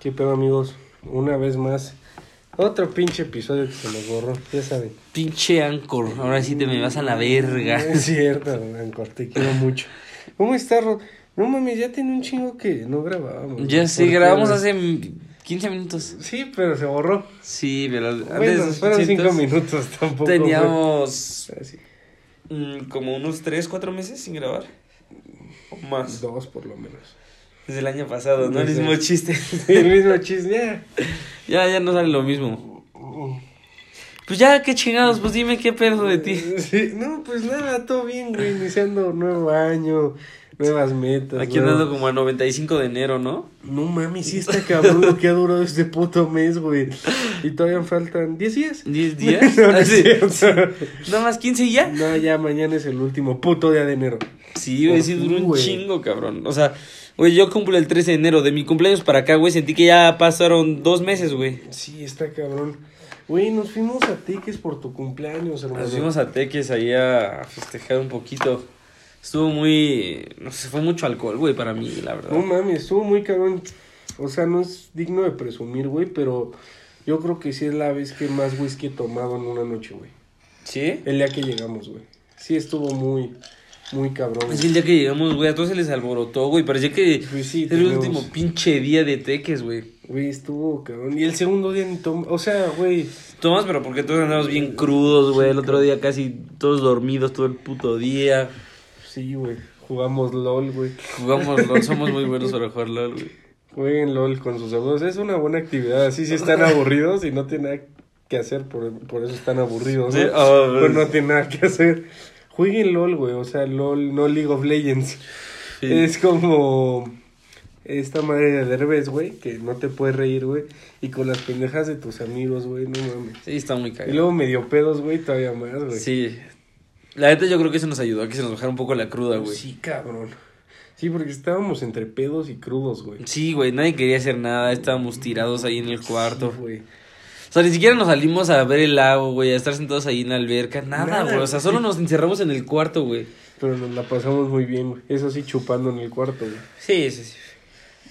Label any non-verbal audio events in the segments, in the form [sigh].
¿Qué pedo, amigos? Una vez más. Otro pinche episodio que se nos borró, ya saben. Pinche Anchor, ahora sí te me vas a la verga. [laughs] Es cierto, Ancor, te quiero mucho. ¿Cómo estás, Rod? No mames, ya tiene un chingo que no grabábamos. Ya sí, ¿Por qué, grabamos hace 15 minutos. Sí, pero se borró. Sí, pero Bueno, fueron 800, cinco minutos tampoco. Teníamos Así, mm, como unos 3, 4 meses sin grabar. O más. Dos por lo menos. Desde el año pasado, ¿no? El mismo chiste. [laughs] El mismo chiste, ya. ya, ya no sale lo mismo. Pues ya, qué chingados, pues dime qué pedo de ti. [laughs] Sí, no, pues nada, todo bien, güey. Iniciando nuevo año, nuevas metas. Aquí andando como a 95 de enero, ¿no? No mames, sí está cabrón lo que ha durado este puto mes, güey. Y todavía faltan 10 días. 10 [laughs] días. no, no Ah, sí. más 15 y ya. No, ya mañana es el último puto día de enero. Sí, güey, sí duró un güey. chingo, cabrón. O sea, güey, yo cumplo el 13 de enero. De mi cumpleaños para acá, güey, sentí que ya pasaron dos meses, güey. Sí, está cabrón. Güey, nos fuimos a Teques por tu cumpleaños, hermano. Nos fuimos a Teques ahí a festejar un poquito. Estuvo muy... No sé, fue mucho alcohol, güey, para mí, la verdad. No mames, estuvo muy cabrón. O sea, no es digno de presumir, güey, pero yo creo que sí es la vez que más whisky he tomado en una noche, güey. ¿Sí? El día que llegamos, güey. Sí, estuvo muy, muy cabrón. Es que el día que llegamos, güey, a todos se les alborotó, güey. Parecía que Pues sí, era el último pinche día de Teques, güey. Güey, estuvo cabrón. Y el segundo día ni tomamos. O sea, güey. Tomás, pero porque todos andamos bien crudos, güey. El otro día casi todos dormidos todo el puto día. Sí, güey. Jugamos LOL, güey. Jugamos LOL, somos muy buenos para [laughs] jugar LOL, güey. Jueguen LOL con sus amigos. Es una buena actividad. Así si están aburridos y no tienen nada que hacer, por, por eso están aburridos, ¿no? Sí, ah, Pero no tienen nada que hacer. Jueguen LOL, güey. O sea, LOL, no League of Legends. Sí. Es como esta madre de Derbez, güey, que no te puedes reír, güey. Y con las pendejas de tus amigos, güey, no mames. Sí, está muy Y cagado. luego medio pedos, güey, todavía más, güey. Sí. La neta yo creo que eso nos ayudó a que se nos bajara un poco la cruda, güey. Sí, cabrón. Sí, porque estábamos entre pedos y crudos, güey. Sí, güey, nadie quería hacer nada, estábamos tirados ahí en el cuarto. Sí, güey. O sea, ni siquiera nos salimos a ver el lago, güey, a estar sentados ahí en la alberca, nada, güey. O sea, solo nos encerramos en el cuarto, güey. Pero nos la pasamos muy bien, güey. Eso sí, chupando en el cuarto, güey. Sí, sí, sí.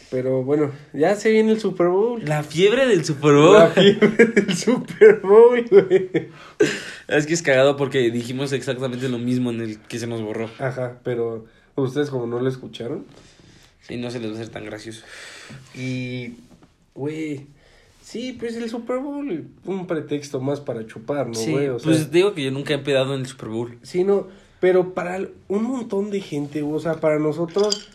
Pero bueno, ya se viene el Super Bowl. La fiebre del Super Bowl. La fiebre del Super Bowl, güey. Es que es cagado porque dijimos exactamente lo mismo en el que se nos borró. Ajá, pero ustedes como no lo escucharon. Sí, no se les va a hacer tan gracioso. Y, güey, sí, pues el Super Bowl, un pretexto más para chupar, ¿no, sí, güey? O sea, pues digo que yo nunca he pedado en el Super Bowl. sí, no, pero para un montón de gente, o sea, para nosotros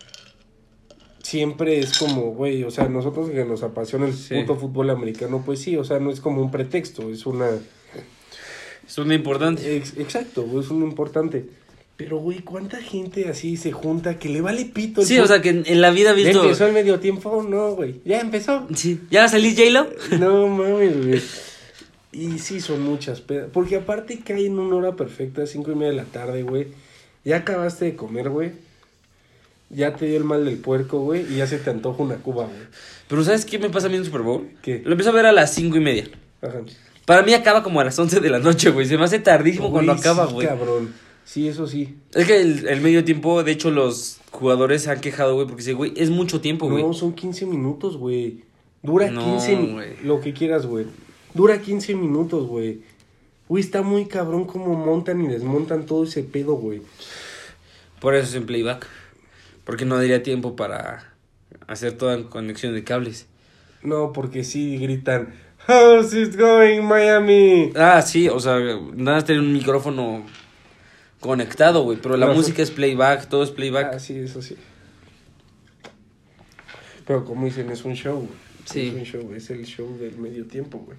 siempre es como, güey, o sea, nosotros que nos apasiona el Sí. puto fútbol americano, pues sí, o sea, no es como un pretexto, es una... Es una importante. Ex- exacto, es un importante. Pero, güey, ¿cuánta gente así se junta que le vale pito el Sí, o sea, que en, en la vida he ¿Ya visto... empezó el medio tiempo? No, güey. ¿Ya empezó? Sí. ¿Ya va a salir J-Lo? No mames, güey. Y sí, son muchas pedas. Porque aparte cae en una hora perfecta, cinco y media de la tarde, güey. Ya acabaste de comer, güey. Ya te dio el mal del puerco, güey. Y ya se te antoja una cuba, güey. Pero ¿sabes qué me pasa a mí en el Super Bowl? ¿Qué? Lo empiezo a ver a las cinco y media. Ajá. Para mí acaba como a las 11 de la noche, güey. Se me hace tardísimo cuando Güey, acaba, sí, güey. cabrón. Sí, eso sí. Es que el, el medio tiempo, de hecho, los jugadores se han quejado, güey, porque dicen, güey, es mucho tiempo, güey. No, son 15 minutos, güey. Dura No, 15 mi- güey. Lo que quieras, güey. Dura 15 minutos, güey. Güey, está muy cabrón cómo montan y desmontan todo ese pedo, güey. Por eso es en playback. Porque no daría tiempo para hacer toda conexión de cables. No, porque sí gritan, How's it going, Miami? Ah, sí, o sea, nada más tener un micrófono conectado, güey. Pero la No, música es playback, todo es playback. Ah, sí, eso sí. Pero como dicen, es un show, güey. Sí. Es un show, es el show del medio tiempo, güey.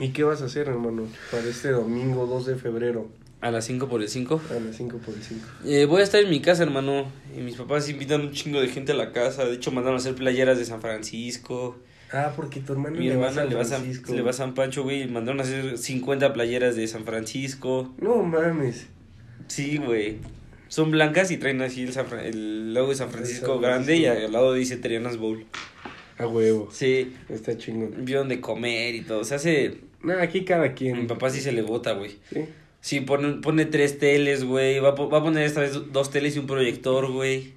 ¿Y qué vas a hacer, hermano, para este domingo 2 de febrero A las 5 por el 5. a las 5 por el 5? Eh, voy a estar en mi casa, hermano. Y mis papás invitan un chingo de gente a la casa. De hecho, mandaron a hacer playeras de San Francisco. Ah, porque tu hermano Mi le va a hermana San le va, a San, le va a San Pancho, güey. Mandaron a hacer 50 playeras de San Francisco. No mames. Sí, güey. Son blancas y traen así el, San el logo de San Francisco San grande y al lado dice Trianas Bowl. A huevo. Sí, Está chingón. vieron de comer y todo. Se hace. Nah, aquí cada Mi quien. papá sí se le bota, güey. Sí. Sí, pone, pone tres teles, güey. Va, va a poner esta vez dos teles y un proyector, güey.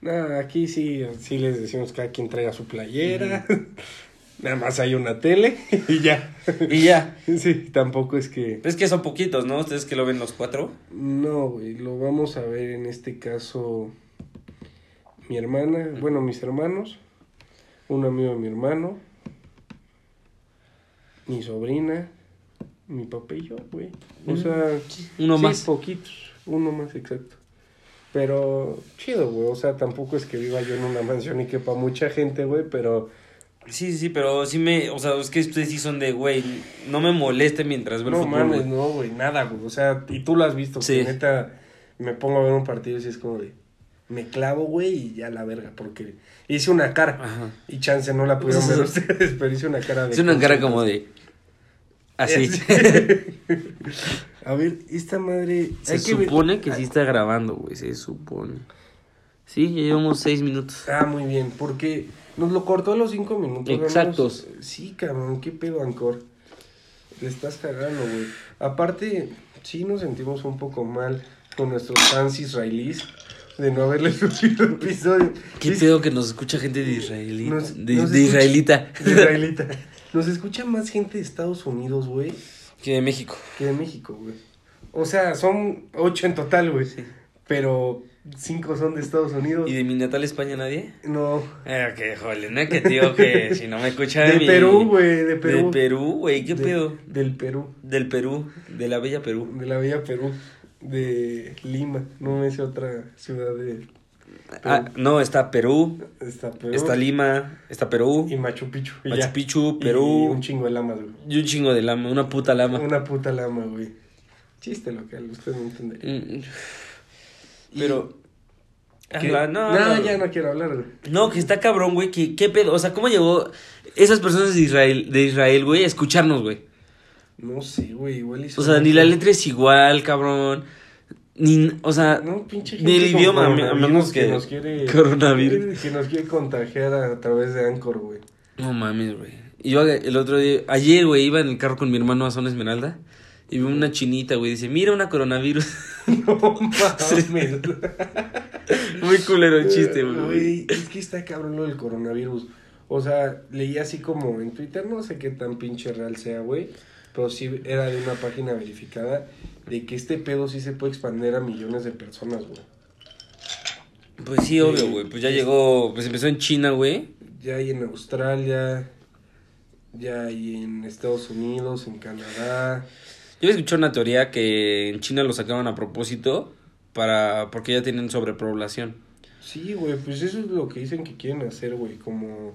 Nah, aquí sí, sí les decimos que cada quien traiga su playera. [laughs] Nada más hay una tele [laughs] y ya. Y ya. [laughs] Sí, tampoco es que... Es que son poquitos, ¿no? Ustedes que lo ven los cuatro. No, güey, lo vamos a ver en este caso mi hermana, bueno, mis hermanos, un amigo de mi hermano, mi sobrina, mi papá y yo, güey. O sea, Uno sí, más. poquitos, uno más, exacto. Pero chido, güey, o sea, tampoco es que viva yo en una mansión y quepa mucha gente, güey, pero Sí, sí, pero sí me. O sea, es que ustedes sí son de, güey, no me moleste mientras veo el no fútbol. mames, güey. no, güey, nada, güey. O sea, y tú lo has visto, Sí. que neta me pongo a ver un partido y es como de me clavo, güey, y ya la verga, porque hice una cara. Ajá. Y chance no la pudieron ver ustedes, [laughs] pero hice una cara de. Es una cara como de. Así. [laughs] A ver, esta madre. Se hay que ver- supone que sí está grabando, güey. Se supone. Sí, ya llevamos seis minutos. Ah, muy bien, porque nos lo cortó a los cinco minutos. Exactos. Sí, cabrón, qué pedo, Ancor. Le estás cagando, güey. Aparte, sí nos sentimos un poco mal con nuestros fans israelíes de no haberle [laughs] subido el episodio. ¿Qué Es- pedo que nos escucha gente de israelí? Nos- de, nos de escucha- israelita. de israelita. [laughs] Nos escucha más gente de Estados Unidos, güey, Que de México. que de México, güey. O sea, son ocho en total, güey. Pero cinco son de Estados Unidos. ¿Y de mi natal España nadie? No. Eh, que jole, no que tío que si no me escucha De mi- Perú, güey, de Perú. De Perú, güey, ¿qué De- pedo? Del Perú. Del Perú, de la bella Perú. De la bella Perú. De Lima. No me sé otra ciudad de. Ah, no, está Perú, Está Perú. está Lima, está Perú, Y Machu Picchu. y Machu. Picchu, Y Perú un chingo de lamas, güey. y un chingo de lama, una puta lama. Una puta lama, güey. Chiste local, usted no entendería. Mm, Y- Pero... ¿Qué? Habla- no, no, no. ya no quiero hablar, güey. No, que está cabrón, güey, que qué pedo, o sea, ¿cómo llegó esas personas de Israel, de Israel, güey, a escucharnos, güey? No sé, güey, igual hizo O sea, ni la letra es igual, cabrón. Ni, o sea, No, ni el idioma, a menos que, nos quiere... coronavirus. Que nos quiere contagiar a través de Anchor, güey. No mames, güey. Yo el otro día, ayer, güey, iba en el carro con mi hermano a Zona Esmeralda y vi una chinita, güey, dice, mira una coronavirus. [laughs] No mames. [laughs] Muy culero el chiste. Güey, es que está cabrón lo del coronavirus. O sea, leí así como en Twitter, no sé qué tan pinche real sea, güey. Pero sí era de una página verificada de que este pedo sí se puede expandir a millones de personas, güey. Pues sí, obvio, güey. Pues ya llegó, pues empezó en China, güey. Ya hay en Australia, ya hay en Estados Unidos, en Canadá. Yo escuché una teoría que en China lo sacaron a propósito para porque ya tienen sobrepoblación. Sí, güey, pues eso es lo que dicen que quieren hacer, güey, como...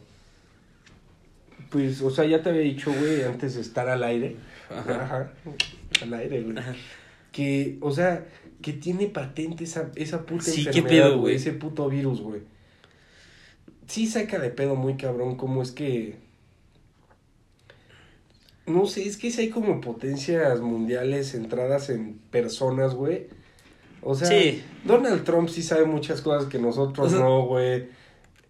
Pues, o sea, ya te había dicho, güey, antes de estar al aire. Ajá. Al aire, güey. Que, o sea, que tiene patente esa, esa puta Sí, qué enfermedad, pedo, güey. Ese puto virus, güey. Sí saca de pedo muy cabrón cómo es que... No sé, es que si hay como potencias mundiales centradas en personas, güey. O sea, Sí. Donald Trump sí sabe muchas cosas que nosotros O sea- no, güey.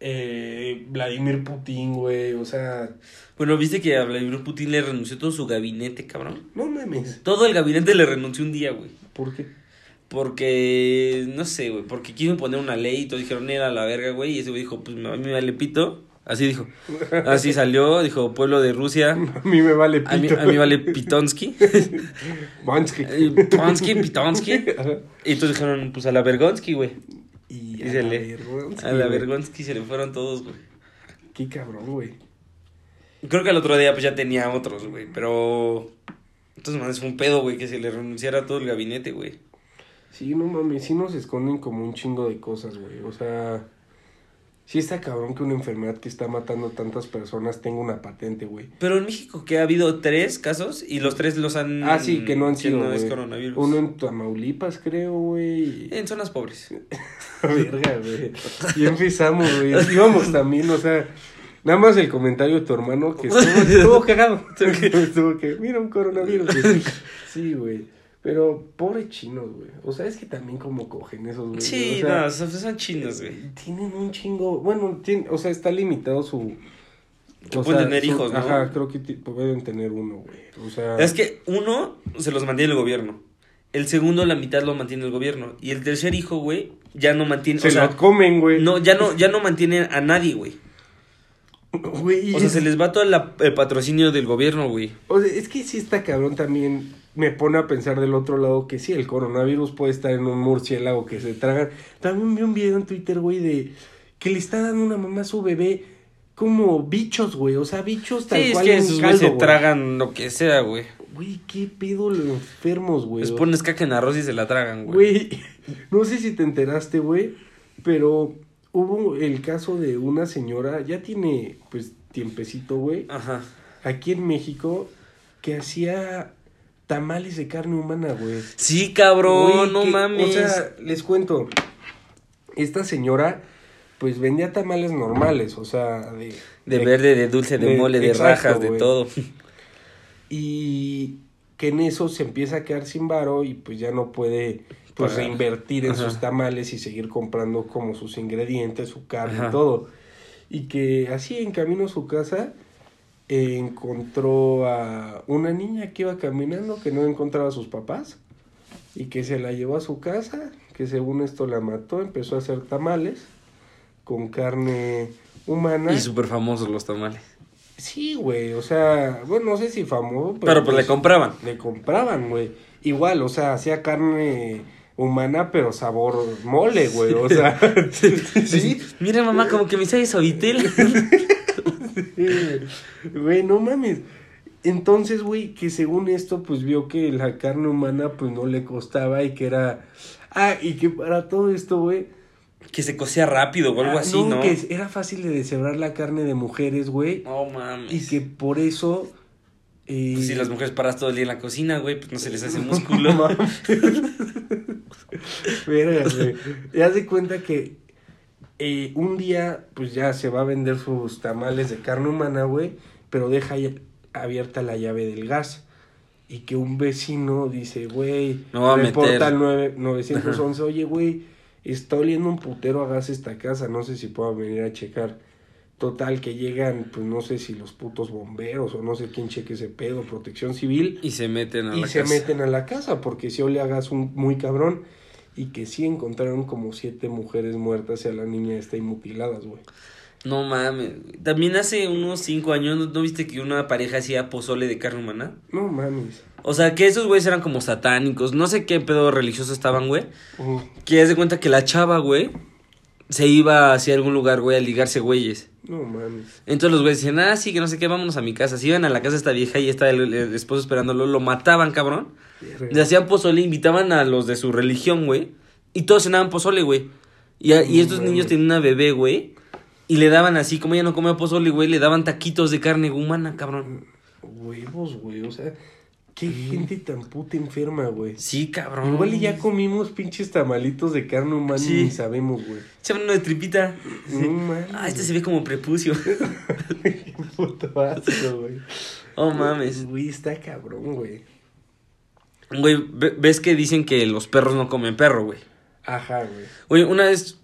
Eh, Vladimir Putin, güey. O sea, Bueno, viste que a Vladimir Putin le renunció todo su gabinete, cabrón. no mames. Todo el gabinete le renunció un día, güey. ¿Por qué? Porque, no sé, güey, porque quiso poner una ley y todos dijeron, era la verga, güey. Y ese güey dijo, pues a mí me vale pito. Así dijo. Así [laughs] salió, dijo, pueblo de Rusia. A mí me vale A mí, pito. a mí vale Pitonsky. [laughs] Bansky. Eh, Pitonsky. [laughs] Y entonces dijeron, pues a la Vergonsky, güey. Y Y se le- A la güey. Vergonsky se le fueron todos, güey. Qué cabrón, güey. Creo que al otro día pues ya tenía otros, güey. Pero... Entonces, man, fue un pedo, güey, que se le renunciara a todo el gabinete, güey. Sí, no mames, sí nos esconden como un chingo de cosas, güey. O sea, sí está cabrón que una enfermedad que está matando a tantas personas tenga una patente, güey. Pero en México que ha habido tres casos y los tres los han... Ah, sí, que no han sido, no es güey. coronavirus. Uno en Tamaulipas, creo, güey. En zonas pobres. [laughs] Verga, güey. Y empezamos, güey. Íbamos también, o sea, nada más el comentario de tu hermano que estuvo, [laughs] estuvo cagado. [laughs] Estuvo que, mira un coronavirus. Sí, güey. Pero pobre chinos, güey. O sea, es que también como cogen esos, güey. Sí, o sea, no, son, son chinos, güey. Tienen un chingo. Bueno, tiene, o sea, está limitado su. Que o pueden sea, tener su- hijos, ¿no? Ajá, creo que pueden tener uno, güey. O sea. Es que uno se los mantiene el gobierno. El segundo, la mitad lo mantiene el gobierno. Y el tercer hijo, güey, ya no mantiene. Se o sea, lo comen, güey. no, ya no, ya no mantiene a nadie, güey. Güey, O sea, se les va todo la- el patrocinio del gobierno, güey. o sea, es que sí está cabrón también. Me pone a pensar del otro lado que sí, el coronavirus puede estar en un murciélago que se tragan. También vi un video en Twitter, güey, de que le está dando una mamá a su bebé como bichos, güey. O sea, bichos tal Sí, es cual que en esos caldo, se güey. tragan lo que sea, güey. Güey, qué pedo los enfermos, güey. Les pones caca en arroz y se la tragan, güey. Güey, [laughs] no sé si te enteraste, güey, pero hubo el caso de una señora, ya tiene pues tiempecito, güey, Ajá. aquí en México, que hacía tamales de carne humana, güey. Sí, cabrón, Güey, no que- mames. O sea, les cuento, esta señora pues vendía tamales normales, o sea, de... de verde, de dulce, de, de- mole, de exacto, rajas, de todo. [laughs] Y que en eso se empieza a quedar sin varo y pues ya no puede pues Pagar. reinvertir en Ajá. sus tamales y seguir comprando como sus ingredientes, su carne Ajá. y todo. Y que así en camino a su casa eh, encontró a una niña que iba caminando que no encontraba a sus papás y que se la llevó a su casa, que según esto la mató, empezó a hacer tamales con carne humana. Y súper famosos los tamales. Sí, güey, o sea, bueno, no sé si famoso, Pero pues le compraban. le compraban, güey. Igual, o sea, hacía carne humana, pero sabor mole, güey, o sea. [laughs] sí. Mira, mamá, como que me sale suavitel. [laughs] [laughs] Güey, no mames. Entonces, güey, que según esto, pues vio que la carne humana, pues no le costaba y que era. Ah, y que para todo esto, güey. que se cocía rápido o algo ah, así, ¿no? Que era fácil de deshebrar la carne de mujeres, güey. No mames. Y que por eso. eh, Pues si las mujeres paras todo el día en la cocina, güey, pues no se les hace [laughs] No músculo. mames. [laughs] Verga, güey. Ya se cuenta que eh, un día, pues ya se va a vender sus tamales de carne humana, güey, pero deja abierta la llave del gas. Y que un vecino dice, güey, a reporta al 9 911, oye, güey, está oliendo un putero a gas esta casa, no sé si puedo venir a checar. Total, que llegan, pues no sé si los putos bomberos o no sé quién cheque ese pedo, protección civil Y se meten a y la se casa. meten a la casa porque si le hagas un muy cabrón y que sí encontraron como siete mujeres muertas y a la niña está y mutiladas, güey. No mames. También hace unos cinco años, ¿no, no viste que una pareja hacía pozole de carne humana? No mames. O sea, que esos güeyes eran como satánicos. No sé qué pedo religioso estaban, güey. Que ya de cuenta que la chava, güey, se iba hacia algún lugar, güey, a ligarse güeyes. No mames. Entonces los güeyes decían, ah, sí, que no sé qué, vámonos a mi casa. Se iban a la casa de esta vieja y estaba el, el esposo esperándolo, lo mataban, cabrón. Le hacían pozole, invitaban a los de su religión, güey. Y todos cenaban pozole, güey. Y, a- y estos mames. niños tenían una bebé, güey. Y le daban así, como ella no comía pozole, güey, le daban taquitos de carne humana, cabrón. Huevos, güey. O sea, qué gente tan puta enferma, güey. Sí, cabrón. Igual y ya comimos pinches tamalitos de carne humana Sí. y ni sabemos, güey. Echaban uno de tripita. No mames. Ah, este se ve como prepucio. Qué [laughs] puto asco, güey. Oh, mames. Güey, está cabrón, güey. Güey, ve- ves que dicen que los perros no comen perro, güey. Ajá, güey. Oye, una vez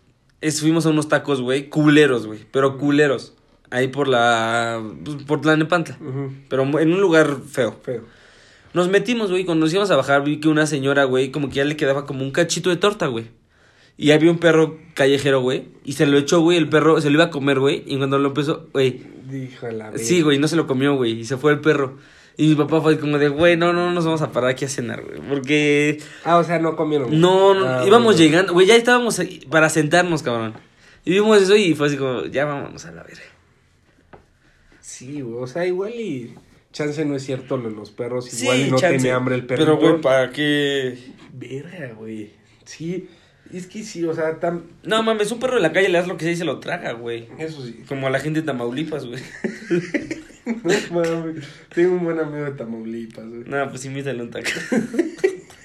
fuimos a unos tacos, güey, culeros, güey, pero culeros. Ahí por la. pues, por la Nepantla. Pero en un lugar feo. Feo. Nos metimos, güey, cuando nos íbamos a bajar vi que una señora, güey, como que ya le quedaba como un cachito de torta, güey. Y había un perro callejero, güey, y se lo echó, güey, el perro se lo iba a comer, güey, y cuando lo empezó, güey, Dijo la sí, güey, no se lo comió, güey, y se fue el perro. Y mi papá fue como de, güey, no, no, nos vamos a parar aquí a cenar, güey, porque Ah, o sea, no comieron. no, no, Ah, íbamos bueno. llegando, güey, ya estábamos para sentarnos, cabrón. Y vimos eso y fue así como, ya vámonos a la verga. Sí, güey, o sea, igual y chance no es cierto lo de los perros, Sí, igual y no chance. tiene hambre el perro. Pero, güey, ¿para qué? Verga, güey. Sí, es que sí, o sea, tan... No, mames, un perro de la calle le das lo que sea y se lo traga, güey. Eso sí. Como a la gente de Tamaulipas, güey. [laughs] No mames, tengo un buen amigo de Tamaulipas, güey. No, pues invítale un taco. [laughs]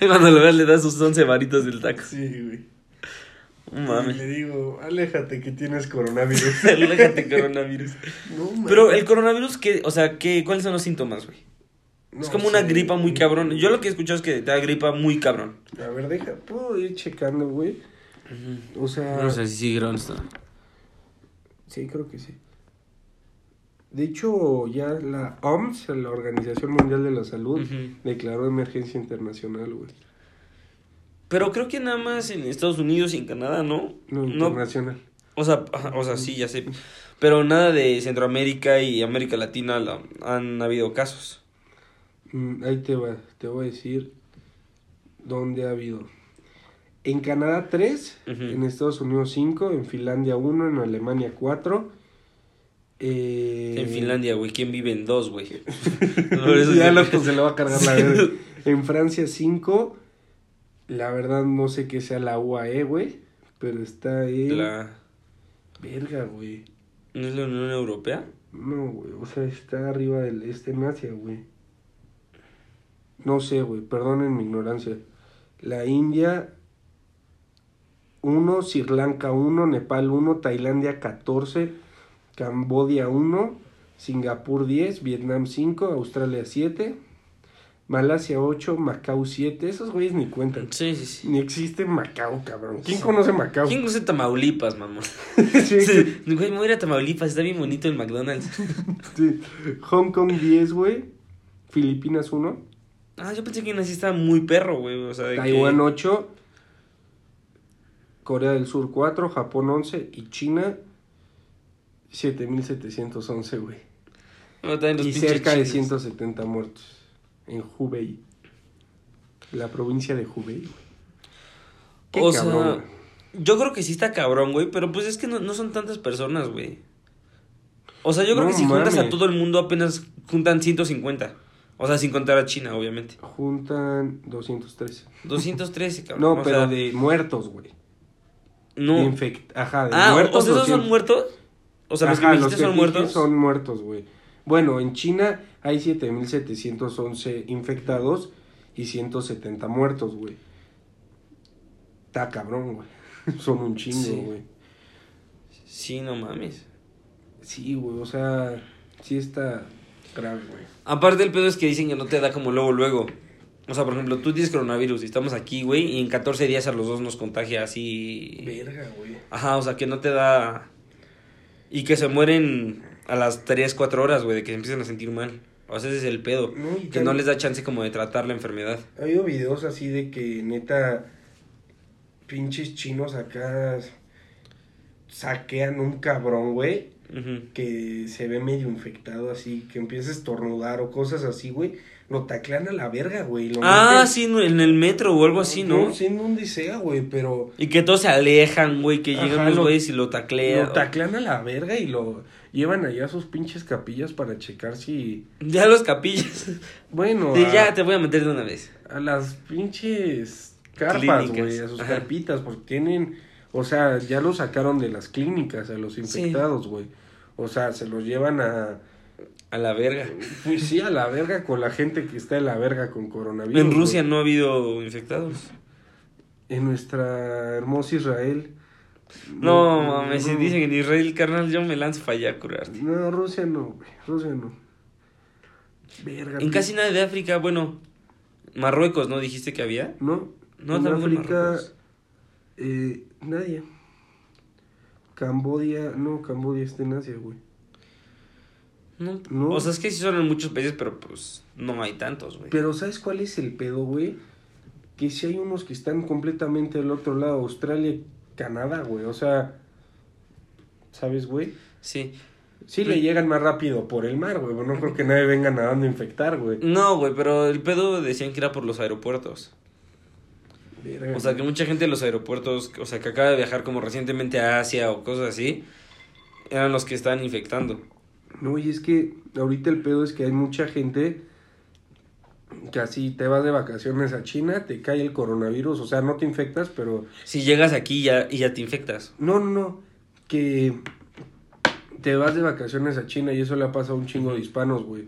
Y Cuando lo veas le das sus 11 varitos del taco. Sí, güey. No Y le digo, aléjate que tienes coronavirus. [laughs] Aléjate, coronavirus. [laughs] no. Pero el coronavirus, ¿qué? O sea, ¿qué, ¿cuáles son los síntomas, güey? No es como una sé. gripa muy cabrón. Yo lo que he escuchado es que te da gripa muy cabrón. A ver, deja, puedo ir checando, güey. O sea, si sigue esto. sí, creo que sí. De hecho, ya la OMS, la Organización Mundial de la Salud, declaró emergencia internacional, güey. Pero creo que nada más en Estados Unidos y en Canadá, ¿no? No, No, internacional. o sea, o sea, sí, ya sé. Pero nada de Centroamérica y América Latina la- han habido casos. Mm, ahí te va, te voy a decir dónde ha habido. En Canadá 3, Ujú. en Estados Unidos 5, en Finlandia 1, en Alemania 4. Eh, En Finlandia, güey, ¿quién vive en dos, güey? [laughs] [laughs] Por eso ya otro se le va a cargar la [laughs] verga. En Francia 5, la verdad no sé qué sea la UAE, güey, pero está en... La... Verga, güey. ¿No es la Unión Europea? No, güey, o sea, está arriba del este en Asia, güey. No sé, güey, perdonen mi ignorancia. La India 1, Sri Lanka 1, Nepal 1, Tailandia 14, Cambodia 1, Singapur 10, Vietnam 5, Australia 7, Malasia 8, Macao 7. Esos güeyes ni cuentan. Sí, sí, sí. Ni existe Macao, cabrón. ¿Quién conoce Macao? ¿Quién conoce Tamaulipas, mamón? [laughs] Sí, Sí. Güey, me voy a ir a Tamaulipas, está bien bonito el McDonald's. [laughs] sí. Hong Kong 10, güey. Filipinas 1. Ah, yo pensé que así estaba muy perro, güey. O sea, de Taiwán que... 8, Corea del Sur 4, Japón 11 y China 7711, güey. No, Y cerca de chinos. 170 muertos en Hubei. La provincia de Hubei. güey. Qué O cabrón, sea, yo creo que sí está cabrón, güey, pero pues es que no, no son tantas personas, güey. O sea, yo creo No que si juntas a todo el mundo apenas juntan 150. O sea, sin contar a China, obviamente. Juntan 213. 213, cabrón. No, o pero sea, de muertos, güey. No. Infect- Ajá, de Ah, muertos. o sea, ¿esos son 200. muertos? O sea, los que me dijiste son muertos. Son muertos, güey. Bueno, en China hay 7.711 infectados y 170 muertos, güey. Está cabrón, güey. [laughs] Son un chingo, Sí. güey. Sí, no mames. Sí, güey, o sea, sí está grave, güey. Aparte el pedo es que dicen que no te da como luego, luego. O sea, por ejemplo, tú tienes coronavirus y estamos aquí, güey, y en 14 días a los dos nos contagia así. Verga, güey. Ajá, o sea, que no te da... Y que se mueren a las 3, 4 horas, güey, de que se empiezan a sentir mal. O sea, ese es el pedo. No, que no les da chance como de tratar la enfermedad. Ha habido videos así de que neta pinches chinos acá saquean un cabrón, güey, que se ve medio infectado así, que empieza a estornudar o cosas así, güey. Lo taclean a la verga, güey. Ah, meten- sí, en el metro o algo así, ¿no? No sé en dónde sea, güey, pero Y que todos se alejan, güey, que Ajá, llegan los lo- güeyes y lo taclean. lo taclean a la verga y lo llevan allá sus pinches capillas para checar si... Ya los capillas. Bueno, Sí, a, ya te voy a meter de una vez. a las pinches carpas, güey, a sus Ajá. carpitas, porque tienen... O sea, ya los sacaron de las clínicas a los infectados, güey. O sea, se los llevan a... A la verga. Pues sí, a la verga con la gente que está en la verga con coronavirus. En Rusia no ha habido infectados. En nuestra hermosa Israel. No, mames, si dicen en Israel, carnal, yo me lanzo para allá a curarte. No, Rusia no, güey. Rusia no. Verga. En casi nada de África, bueno, Marruecos, ¿no dijiste que había? No. No, en África. Eh, nadie. Cambodia. No, Cambodia está en Asia, güey. No. No. O sea, es que sí son en muchos países, pero pues no hay tantos, güey. Pero ¿sabes cuál es el pedo, güey? Que si hay unos que están completamente del otro lado, Australia, Canadá, güey. O sea, ¿sabes, güey? Sí. Sí le llegan más rápido por el mar, güey. No creo que nadie venga nadando a infectar, güey. No, güey, pero el pedo decían que era por los aeropuertos. Verga, O sea, que mucha gente de los aeropuertos, o sea, que acaba de viajar como recientemente a Asia o cosas así, eran los que estaban infectando. No, y es que ahorita el pedo es que hay mucha gente que así te vas de vacaciones a China, te cae el coronavirus, o sea, no te infectas, pero... Si llegas aquí ya, y ya te infectas. No, no, no, que te vas de vacaciones a China y eso le ha pasado a un chingo de hispanos, güey.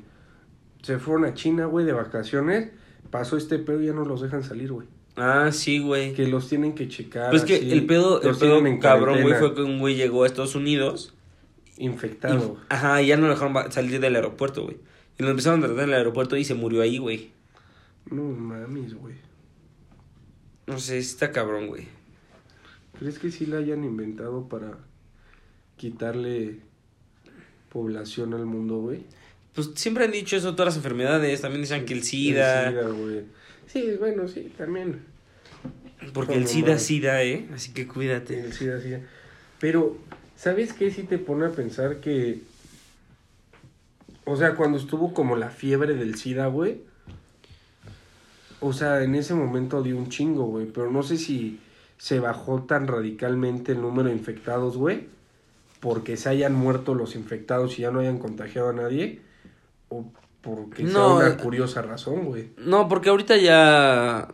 Se fueron a China, güey, de vacaciones, pasó este pedo y ya no los dejan salir, güey. Ah, sí, güey. Que los tienen que checar. Pues que el pedo, el pedo en cabrón, güey, fue que un güey llegó a Estados Unidos. y- Infectado. ajá, y ya no lo dejaron salir del aeropuerto, güey. Y lo empezaron a tratar en el aeropuerto y se murió ahí, güey. No mames, güey. No sé, está cabrón, güey. ¿Crees que sí la hayan inventado para quitarle población al mundo, güey. Pues siempre han dicho eso todas las enfermedades. También dicen que el SIDA. El SIDA, güey. Sí, bueno, sí, también. Porque el SIDA, mal. SIDA, ¿eh? Así que cuídate. El SIDA, SIDA. Pero, ¿sabes qué? Sí te pone a pensar que. O sea, cuando estuvo como la fiebre del SIDA, güey. O sea, en ese momento dio un chingo, güey. Pero no sé si se bajó tan radicalmente el número de infectados, güey. Porque se hayan muerto los infectados y ya no hayan contagiado a nadie. O porque No, sea eh, una curiosa razón, güey. No, porque ahorita ya.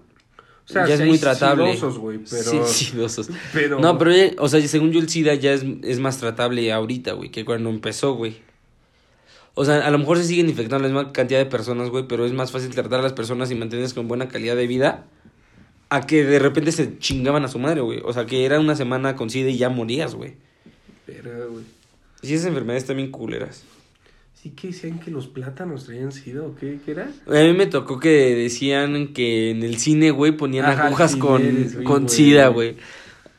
O sea, ya es muy tratable. sidosos, güey, pero... Sí, [laughs] sidosos. pero... No, pero, o sea, según yo, el SIDA ya es, es más tratable ahorita, güey, que cuando empezó, güey. O sea, a lo mejor se siguen infectando la misma cantidad de personas, güey, pero es más fácil tratar a las personas y mantenerlas con buena calidad de vida a que de repente se chingaban a su madre, güey. O sea, que era una semana con SIDA y ya morías, güey. Pero, güey. Y esas enfermedades también culeras. Sí que decían que los plátanos traían sida o qué, qué era. A mí me tocó que decían que en el cine, güey, ponían Ajá, agujas sí, con, eres, con güey. SIDA, güey.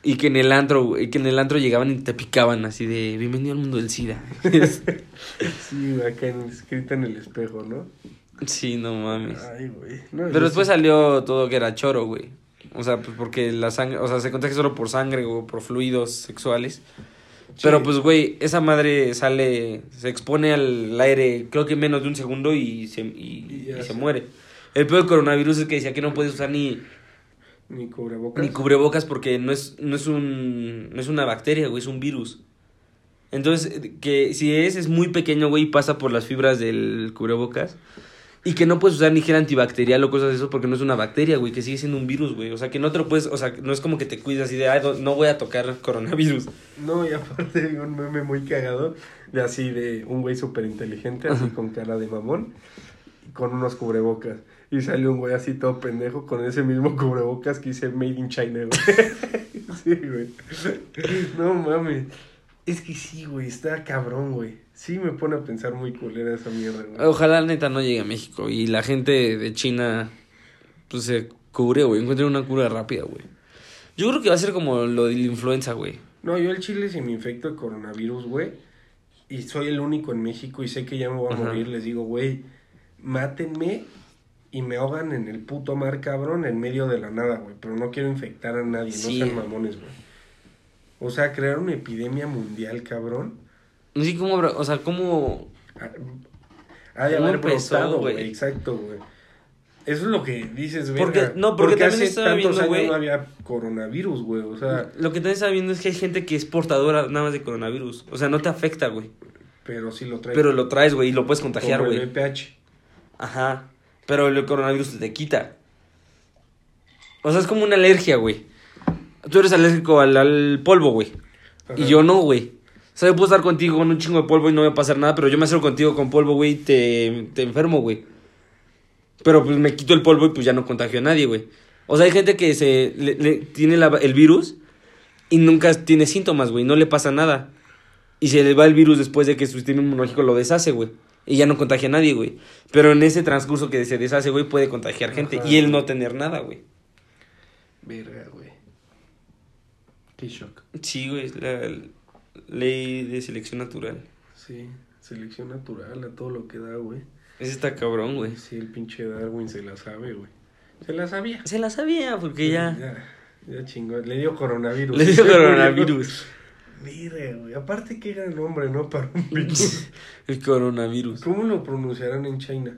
Y que en el antro, que en el antro llegaban y te picaban así de bienvenido al mundo del SIDA. [laughs] Sí, acá en, escrita en el espejo, ¿no? sí, no mames. Ay, güey. No, Pero después sí- salió todo que era choro, güey. O sea, pues porque la sangre, o sea, se contagia solo por sangre o por fluidos sexuales. Pero pues, güey, esa madre sale, se expone al aire, creo que en menos de un segundo y se, y, se- muere. El peor del coronavirus es que decía que no puedes usar ni, Ni cubrebocas. ni cubrebocas porque no es, no es un, no es una bacteria, güey, es un virus. Entonces, eh, que si es, es muy pequeño, güey, y pasa por las fibras del cubrebocas. Y que no puedes usar ni gel antibacterial o cosas de eso porque no es una bacteria, güey, que sigue siendo un virus, güey. O sea, que no te lo puedes, o sea, no es como que te cuidas así de, ay, no, voy a tocar coronavirus. No, y aparte vi un meme muy cagado de así de un güey súper inteligente, así con cara de mamón, y con unos cubrebocas. Y sale un güey así todo pendejo con ese mismo cubrebocas que dice Made in China, güey. [laughs] sí, güey. No mames. Es que sí, güey, está cabrón, güey. Sí me pone a pensar muy culera esa mierda, güey. Ojalá neta no llegue a México y la gente de China pues se cubre, güey, encuentre una cura rápida, güey. Yo creo que va a ser como lo de la influenza, güey. No, yo el chile si me infecto de coronavirus, güey, y soy el único en México y sé que ya me voy a Ajá. morir, les digo, güey, mátenme y me ahogan en el puto mar, cabrón, en medio de la nada, güey, pero no quiero infectar a nadie, Sí. no sean mamones, güey. O sea, crear una epidemia mundial, cabrón. Sí, como, habrá- o sea, como... Ha ha de ¿Cómo haber brotado, güey? güey, exacto, güey. Eso es lo que dices, güey. Porque- no, porque también hace estaba tantos viendo, años güey. no había coronavirus, güey, o sea, Lo que también estaba viendo es que hay gente que es portadora nada más de coronavirus. O sea, no te afecta, güey. pero sí lo trae. Pero lo traes, güey, y lo puedes contagiar, como el güey. VPH. Ajá. Pero el coronavirus te quita. O sea, es como una alergia, güey. Tú eres alérgico al, al polvo, güey. Y yo no, güey. O sea, yo puedo estar contigo con un chingo de polvo y no me va a pasar nada, pero yo me acerco contigo con polvo, güey, y te, te enfermo, güey. Pero pues me quito el polvo y pues ya no contagio a nadie, güey. O sea, hay gente que se le- le- tiene la- el virus y nunca tiene síntomas, güey, no le pasa nada. Y se le va el virus después de que su sistema inmunológico lo deshace, güey. Y ya no contagia a nadie, güey. Pero en ese transcurso que se deshace, güey, puede contagiar gente. Ajá. Y él no tener nada, güey. Verga, güey. Qué shock. Sí, güey, es la ley de selección natural. Sí, selección natural a todo lo que da, güey. Ese está cabrón, güey. Sí, el pinche Darwin se la sabe, güey. Se la sabía. Se la sabía, porque ya... Ya, ya chingó. Le dio coronavirus. Le dio [laughs] coronavirus. Mire, güey. Aparte, qué gran nombre, ¿no? Para un [laughs] virus. El coronavirus. ¿Cómo lo pronunciarán en China?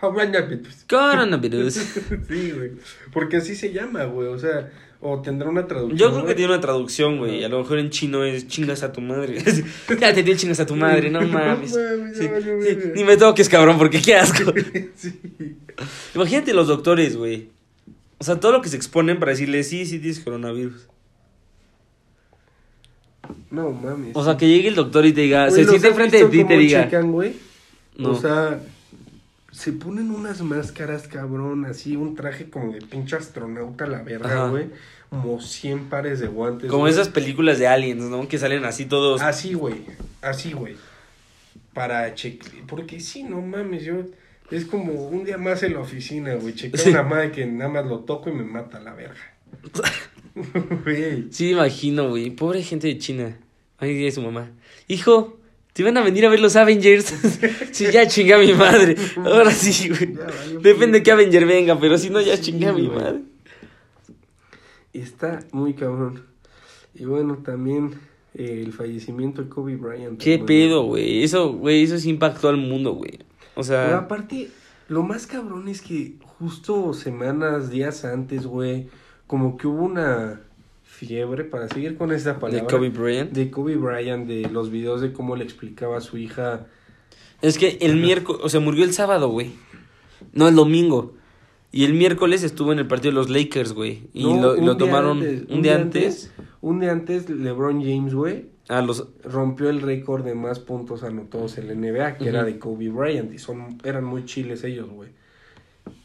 Coronavirus. Coronavirus. [laughs] Sí, güey. Porque así se llama, güey. O sea, o tendrá una traducción. Yo creo que tiene una traducción, güey. A lo mejor en chino es chingas a tu madre. [laughs] ya te dio chingas a tu madre, no No mames. mames, Sí, sí. Ni me toques, cabrón, porque qué asco. sí. Imagínate los doctores, güey. O sea, todo lo que se exponen para decirle, sí, sí tienes coronavirus. No mames. O sea, que llegue el doctor y te diga, Güey, se ¿los siente enfrente de ti y te diga. checan, güey? No. O sea, se ponen unas máscaras, cabrón, así, un traje como de pinche astronauta la verga, güey. Como 100 pares de guantes. Como güey. esas películas de aliens, ¿no? Que salen así todos. Así, güey. Así, güey. Para checar. Porque sí, no mames, yo. Es como un día más en la oficina, güey. Checar Sí. una madre que nada más lo toco y me mata la verga. [laughs] [laughs] Sí, imagino, güey. Pobre gente de China. Ay, dice su mamá. Hijo, Si van a venir a ver los Avengers, [laughs] sí, ya chingué a mi madre. Ahora sí, güey. Depende de qué Avenger venga, pero si no, ya Sí, chingué a mi madre. Y está muy cabrón. Y bueno, también eh, el fallecimiento de Kobe Bryant. ¿Qué pedo, güey? Eso, güey, eso sí impactó al mundo, güey. O Pero sea, aparte, lo más cabrón es que justo semanas, días antes, güey, como que hubo una fiebre, para seguir con esta de palabra, Kobe Bryant. de Kobe Bryant, de los videos de cómo le explicaba a su hija. Es que el miércoles, o sea, murió el sábado, güey. No, el domingo. Y el miércoles estuvo en el partido de los Lakers, güey. Y No, lo, lo tomaron antes, un día antes. Un día antes, LeBron James, güey, A los. rompió el récord de más puntos anotados en la NBA, que era de Kobe Bryant, y son, eran muy chiles ellos, güey.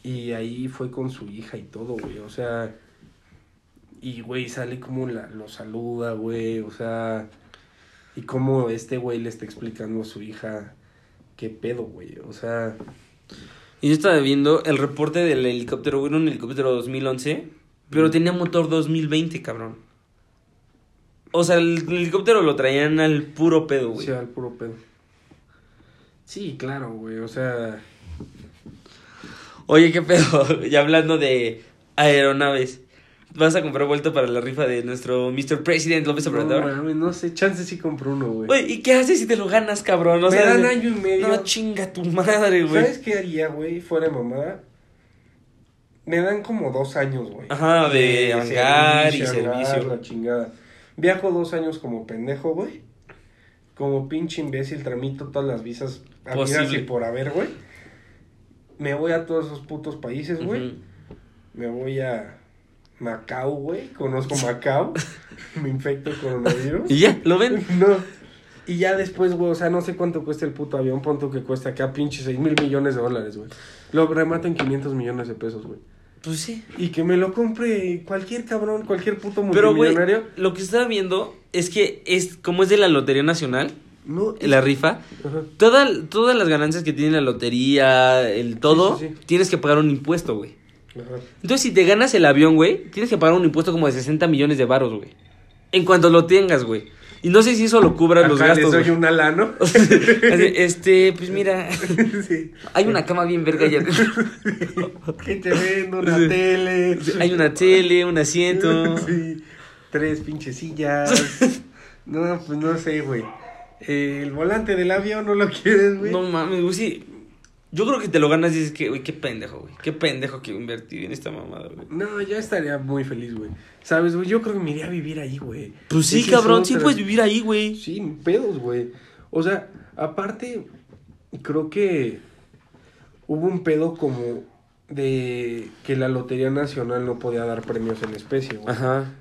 Y ahí fue con su hija y todo, güey, o sea, y güey, sale como la, lo saluda, güey, o sea, y como este güey le está explicando a su hija qué pedo, güey, o sea, Y yo estaba viendo el reporte del helicóptero, güey, era un helicóptero 2011, pero tenía motor 2020, cabrón. O sea, el, el helicóptero lo traían al puro pedo, güey. sea al puro pedo. Sí, claro, güey, o sea, Oye, qué pedo. [laughs] Y hablando de aeronaves, ¿vas a comprar vuelto para la rifa de nuestro Mr. President López no, Obrador? no sé, chance sí compró uno, güey. ¿y qué haces si te lo ganas, cabrón? Me dan año y medio. No, chinga tu madre, güey. ¿Sabes qué haría, güey? Fuera de mamada. Me dan como dos años, güey. Ajá, de hangar y servicio. La chingada. Viajo dos años como pendejo, güey. Como pinche imbécil, tramito todas las visas Posible. y por haber, güey. Me voy a todos esos putos países, güey. Me voy a Macao, güey. Conozco Macao. [laughs] Me infecto el coronavirus. Y ya, ¿lo ven? [laughs] No. Y ya después, güey, o sea, no sé cuánto cuesta el puto avión, punto que cuesta acá pinche 6 mil millones de dólares, güey. Lo remato en 500 millones de pesos, güey. Pues sí. Y que me lo compre cualquier cabrón, cualquier puto Pero, güey, multimillonario. lo que estaba viendo es que es como es de la Lotería Nacional, no, la rifa, Ajá. toda, todas las ganancias que tiene la lotería, el todo, Sí, sí, sí. tienes que pagar un impuesto, güey. Ajá. Entonces, si te ganas el avión, güey, tienes que pagar un impuesto como de 60 millones de varos, güey. En cuanto lo tengas, güey. Y no sé si eso lo cubra los Acá gastos. soy un alano. [laughs] [laughs] Este, pues mira, [laughs] sí. hay una cama bien verga ya. Que te vendo una Sí. tele. Hay una tele, un asiento. Sí. Tres pinches sillas. No, pues no sé, güey. Eh, el volante del avión no lo quieres, güey. No mames, güey, sí. Yo creo que te lo ganas y dices que, güey, qué pendejo, güey. Qué pendejo que invertir en esta mamada, güey. No, ya estaría muy feliz, güey. ¿Sabes, güey? Yo creo que me iría a vivir ahí, güey. Pues sí, es cabrón, sí puedes vivir ahí, güey. Sí, pedos, güey. O sea, aparte, creo que hubo un pedo como de que la Lotería Nacional no podía dar premios en especie, güey. Ajá.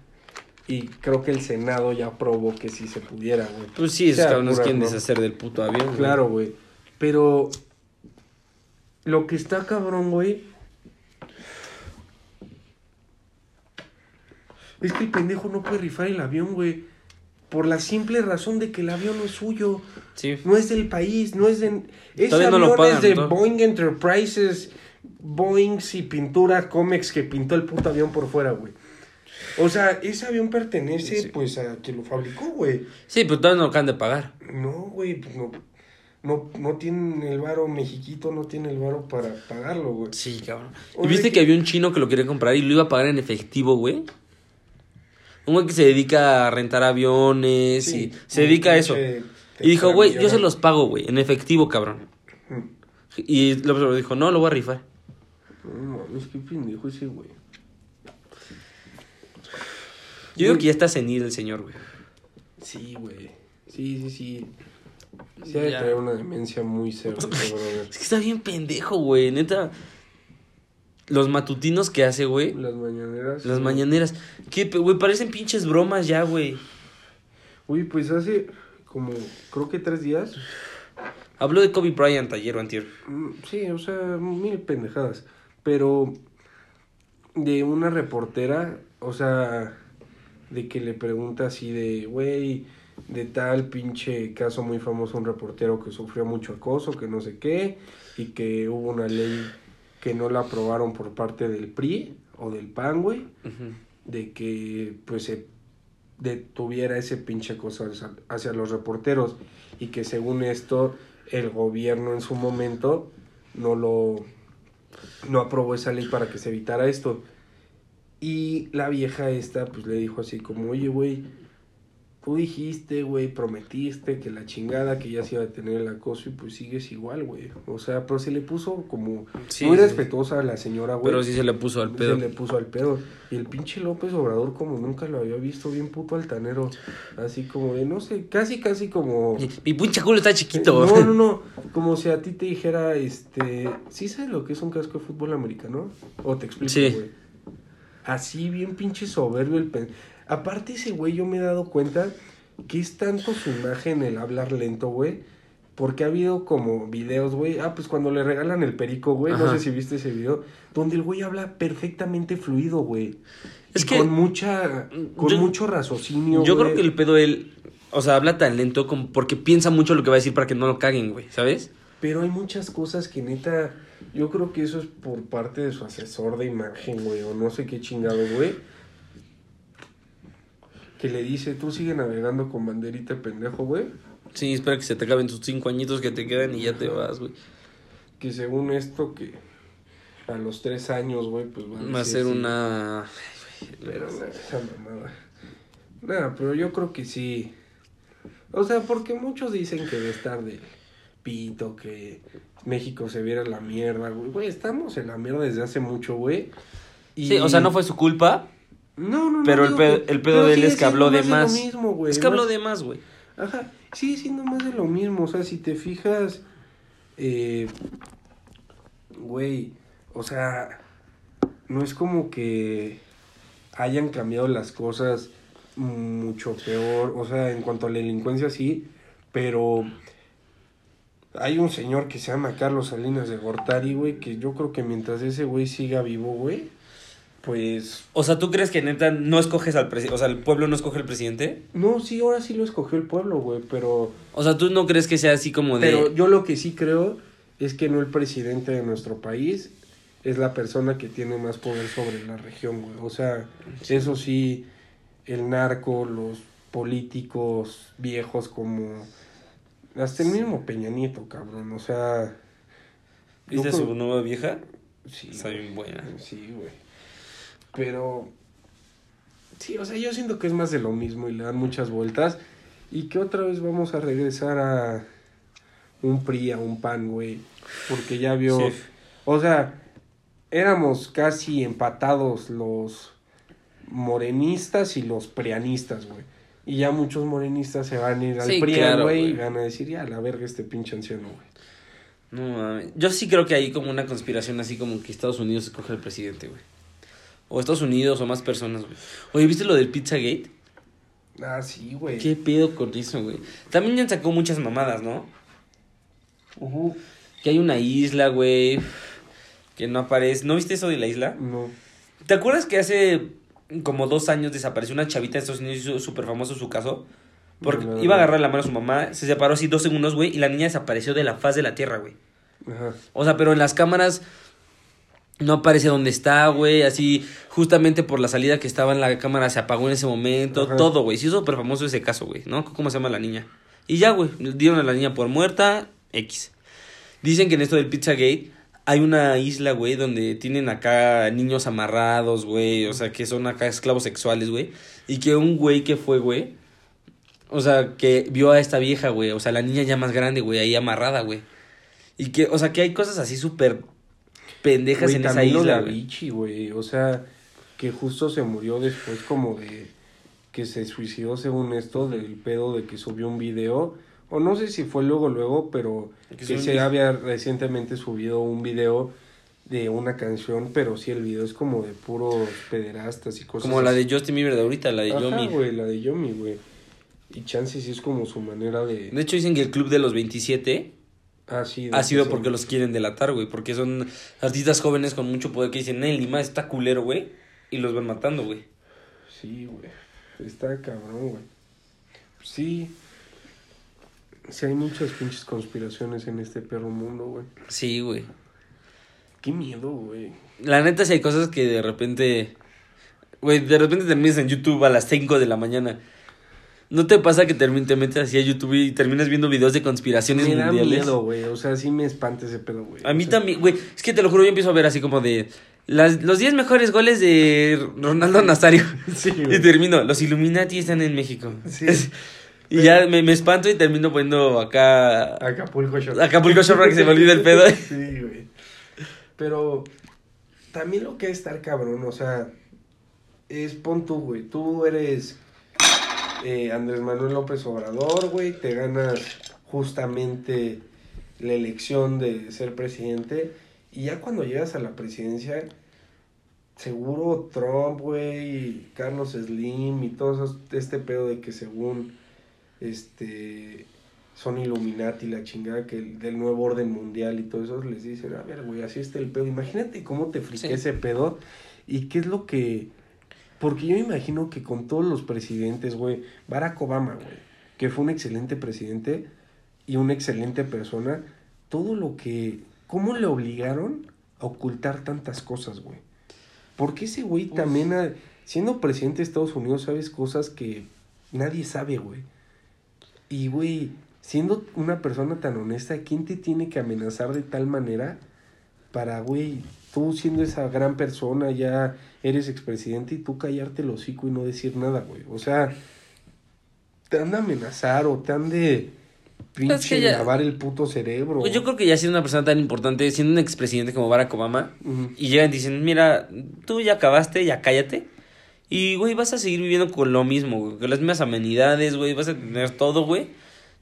Y creo que el Senado ya aprobó que sí se pudiera, güey. Pues sí, esos Sea cabrones pura, quieren ¿no? deshacer del puto avión. güey. Claro, güey. Pero lo que está cabrón, güey. Es que el pendejo no puede rifar el avión, güey. Por la simple razón de que el avión no es suyo. Sí. No es del país, no es de... Ese Todavía no avión lo pagan, es de ¿no? Boeing Enterprises, Boeing y pintura Comex que pintó el puto avión por fuera, güey. O sea, ese avión pertenece, Sí. pues, a quien lo fabricó, güey. Sí, pero todavía no lo acaban de pagar. No, güey, pues no, no, no tienen el varo, Mexiquito no tiene el varo para pagarlo, güey. Sí, cabrón. ¿Y viste que que- había un chino que lo quería comprar y lo iba a pagar en efectivo, güey? Un güey que se dedica a rentar aviones Sí, y se dedica a eso. Y dijo, güey, yo se los pago, güey, en efectivo, cabrón. Mm. Y López dijo, no, lo voy a rifar. No mames, qué pendejo ese, güey. Yo digo que ya está senil el señor, güey. Sí, güey. Sí, sí, sí. Sí, ha de Ya. tener una demencia muy severa. Es que está bien pendejo, güey, neta. Los matutinos que hace, güey. Las mañaneras. Las mañaneras. Que, güey, parecen pinches bromas ya, güey. Uy, pues hace como, creo que tres días. Habló de Kobe Bryant ayer o antier. Mm, Sí, o sea, mil pendejadas. Pero de una reportera, o sea, de que le pregunta así de, güey, de tal pinche caso muy famoso, un reportero que sufrió mucho acoso, que no sé qué, y que hubo una ley que no la aprobaron por parte del PRI o del PAN, güey, de que pues se detuviera ese pinche hacia, hacia los reporteros y que según esto el gobierno en su momento no lo no aprobó esa ley para que se evitara esto. Y la vieja esta pues le dijo así como, "Oye, güey, tú dijiste, güey, prometiste que la chingada que ya se iba a tener el acoso y pues sigues igual, güey." O sea, pero se le puso como Sí, muy sí. respetuosa a la señora, güey. Pero sí se le puso al pedo. Se le puso al pedo. Y el pinche López Obrador, como nunca lo había visto, bien puto altanero. Así como de, no sé, casi, casi como. Mi- Mi pinche culo está chiquito. No, no, no. [laughs] Como si a ti te dijera, este. ¿Sí sabes lo que es un casco de fútbol americano? O te explico, Sí. güey. Así, bien pinche soberbio el pen. Aparte, ese güey, yo me he dado cuenta que es tanto su imagen el hablar lento, güey. Porque ha habido como videos, güey. Ah, pues cuando le regalan el perico, güey. No sé si viste ese video. Donde el güey habla perfectamente fluido, güey. Es Y que- Con mucha. Con Yo- mucho raciocinio. Yo creo que el pedo él, o sea, habla tan lento como porque piensa mucho lo que va a decir para que no lo caguen, güey, ¿sabes? Pero hay muchas cosas que neta. Yo creo que eso es por parte de su asesor de imagen, güey. O no sé qué chingado, güey. Que le dice, tú sigue navegando con banderita pendejo, güey. Sí, espera que se te acaben tus cinco añitos que te quedan y ya te vas, güey. Que según esto, que a los tres años, güey, pues va a, Va a decir ser una... Pero no, esa mamada. Nada, pero yo creo que sí. O sea, porque muchos dicen que de estar del pito, que México se viera la mierda, güey. Güey, estamos en la mierda desde hace mucho, güey. Y- Sí, o sea, no fue su culpa, No, no, no. pero el digo pedo, el pedo de él es que habló de más mismo, güey. es que habló de más, güey. Ajá, sigue siendo más de lo mismo. O sea, si te fijas, eh, güey, o sea, no es como que hayan cambiado las cosas mucho peor. O sea, en cuanto a la delincuencia, sí, pero hay un señor que se llama Carlos Salinas de Gortari, güey, que yo creo que mientras ese güey siga vivo, güey, pues O sea, ¿tú crees que neta no escoges al presidente? O sea, el pueblo no escoge al presidente. No, sí, ahora sí lo escogió el pueblo, güey, pero... O sea, ¿tú no crees que sea así como de... Pero yo lo que sí creo es que no el presidente de nuestro país es la persona que tiene más poder sobre la región, güey. O sea, eso sí, el narco, los políticos viejos como... Hasta el mismo Peña Nieto, cabrón. O sea... ¿Viste su nueva vieja? Sí, bien buena. Sí, güey. Pero. Sí, o sea, yo siento que es más de lo mismo y le dan muchas vueltas. Y que otra vez vamos a regresar a un PRI, a un PAN, güey. Porque ya vio. Sí. O sea, éramos casi empatados los morenistas y los prianistas, güey. Y ya muchos morenistas se van a ir al Sí, PRI, claro, güey, y van a decir, ya, la verga este pinche anciano, güey. No mames. Yo sí creo que hay como una conspiración así como que Estados Unidos escoge al presidente, güey. O Estados Unidos o más personas, güey. Oye, ¿viste lo del Pizzagate? Ah, sí, güey. ¿Qué pedo con eso, güey? También ya sacó muchas mamadas, ¿no? Ujú. Que hay una isla, güey. Que no aparece. ¿No viste eso de la isla? No. ¿Te acuerdas que hace como dos años desapareció una chavita de Estados Unidos y hizo súper famoso su caso? Porque No, no, iba a agarrar la mano a su mamá, se separó así dos segundos, güey, y la niña desapareció de la faz de la tierra, güey. Ajá. O sea, pero en las cámaras no aparece dónde está, güey. Así, justamente por la salida que estaba en la cámara se apagó en ese momento. Ajá. Todo, güey. Sí, hizo súper famoso ese caso, güey, ¿no? ¿Cómo se llama la niña? Y ya, güey. Dieron a la niña por muerta. X. Dicen que en esto del Pizzagate hay una isla, güey, donde tienen acá niños amarrados, güey. O sea, que son acá esclavos sexuales, güey. Y que un güey que fue, güey. O sea, que vio a esta vieja, güey. O sea, la niña ya más grande, güey, ahí amarrada, güey. Y que, o sea, que hay cosas así súper pendejas en esa isla. Avicii, güey. O sea, que justo se murió después como de que se suicidó según esto del pedo de que subió un video. O no sé si fue luego, luego, pero Que se había recientemente subido un video de una canción, pero sí el video es como de puros pederastas y cosas Como la de Justin Bieber de ahorita, la de Ajá, Yomi. güey, la de Yomi, güey. Y Chance sí es como su manera de... De hecho, dicen que el club de los 27 Ha sido que porque los quieren delatar, güey. Porque son artistas jóvenes con mucho poder que dicen, Nelly, más está culero, güey. Y los van matando, güey. Sí, güey. Está cabrón, güey. Sí. Sí, hay muchas pinches conspiraciones en este perro mundo, güey. Sí, güey. Qué miedo, güey. La neta, sí hay cosas que de repente. Güey, de repente terminas en YouTube a las 5 de la mañana. ¿No te pasa que te metes así a YouTube y terminas viendo videos de conspiraciones Me da mundiales? miedo, güey. O sea, sí me espanta ese pedo, güey. A mí O sea, también, güey. Es que te lo juro, yo empiezo a ver así como de. Las, los 10 mejores goles de Ronaldo Nazario. [laughs] Sí, Y güey. termino, los Illuminati están en México. Sí. [laughs] y ya me, me espanto y termino poniendo acá. Acapulco Shore. Acapulco Shore que se me olvide el [laughs] pedo. Sí, güey. Pero también lo que es estar cabrón, o sea, es pon tú, güey. Tú eres eh, Andrés Manuel López Obrador, güey. Te ganas justamente la elección de ser presidente. Y ya cuando llegas a la presidencia, seguro Trump, güey, Carlos Slim y todo eso, este pedo de que según este son Illuminati, la chingada que el- del nuevo orden mundial y todo eso, les dicen, a ver, güey, así está el pedo. Imagínate cómo te friqué Sí. ese pedo y qué es lo que... Porque yo imagino que con todos los presidentes, güey, Barack Obama, güey, que fue un excelente presidente y una excelente persona, todo lo que... ¿Cómo le obligaron a ocultar tantas cosas, güey? Porque ese güey Uf. también, siendo presidente de Estados Unidos, sabes cosas que nadie sabe, güey. Y, güey, siendo una persona tan honesta, ¿quién te tiene que amenazar de tal manera para, güey, tú siendo esa gran persona, ya eres expresidente y tú callarte el hocico y no decir nada, güey? O sea, te han de amenazar o te han de pinche Es que ya- lavar el puto cerebro. Pues yo creo que ya siendo una persona tan importante, siendo un expresidente como Barack Obama, y llegan y dicen, mira, tú ya acabaste, ya cállate. Y, güey, vas a seguir viviendo con lo mismo, güey. Con las mismas amenidades, güey. Vas a tener todo, güey.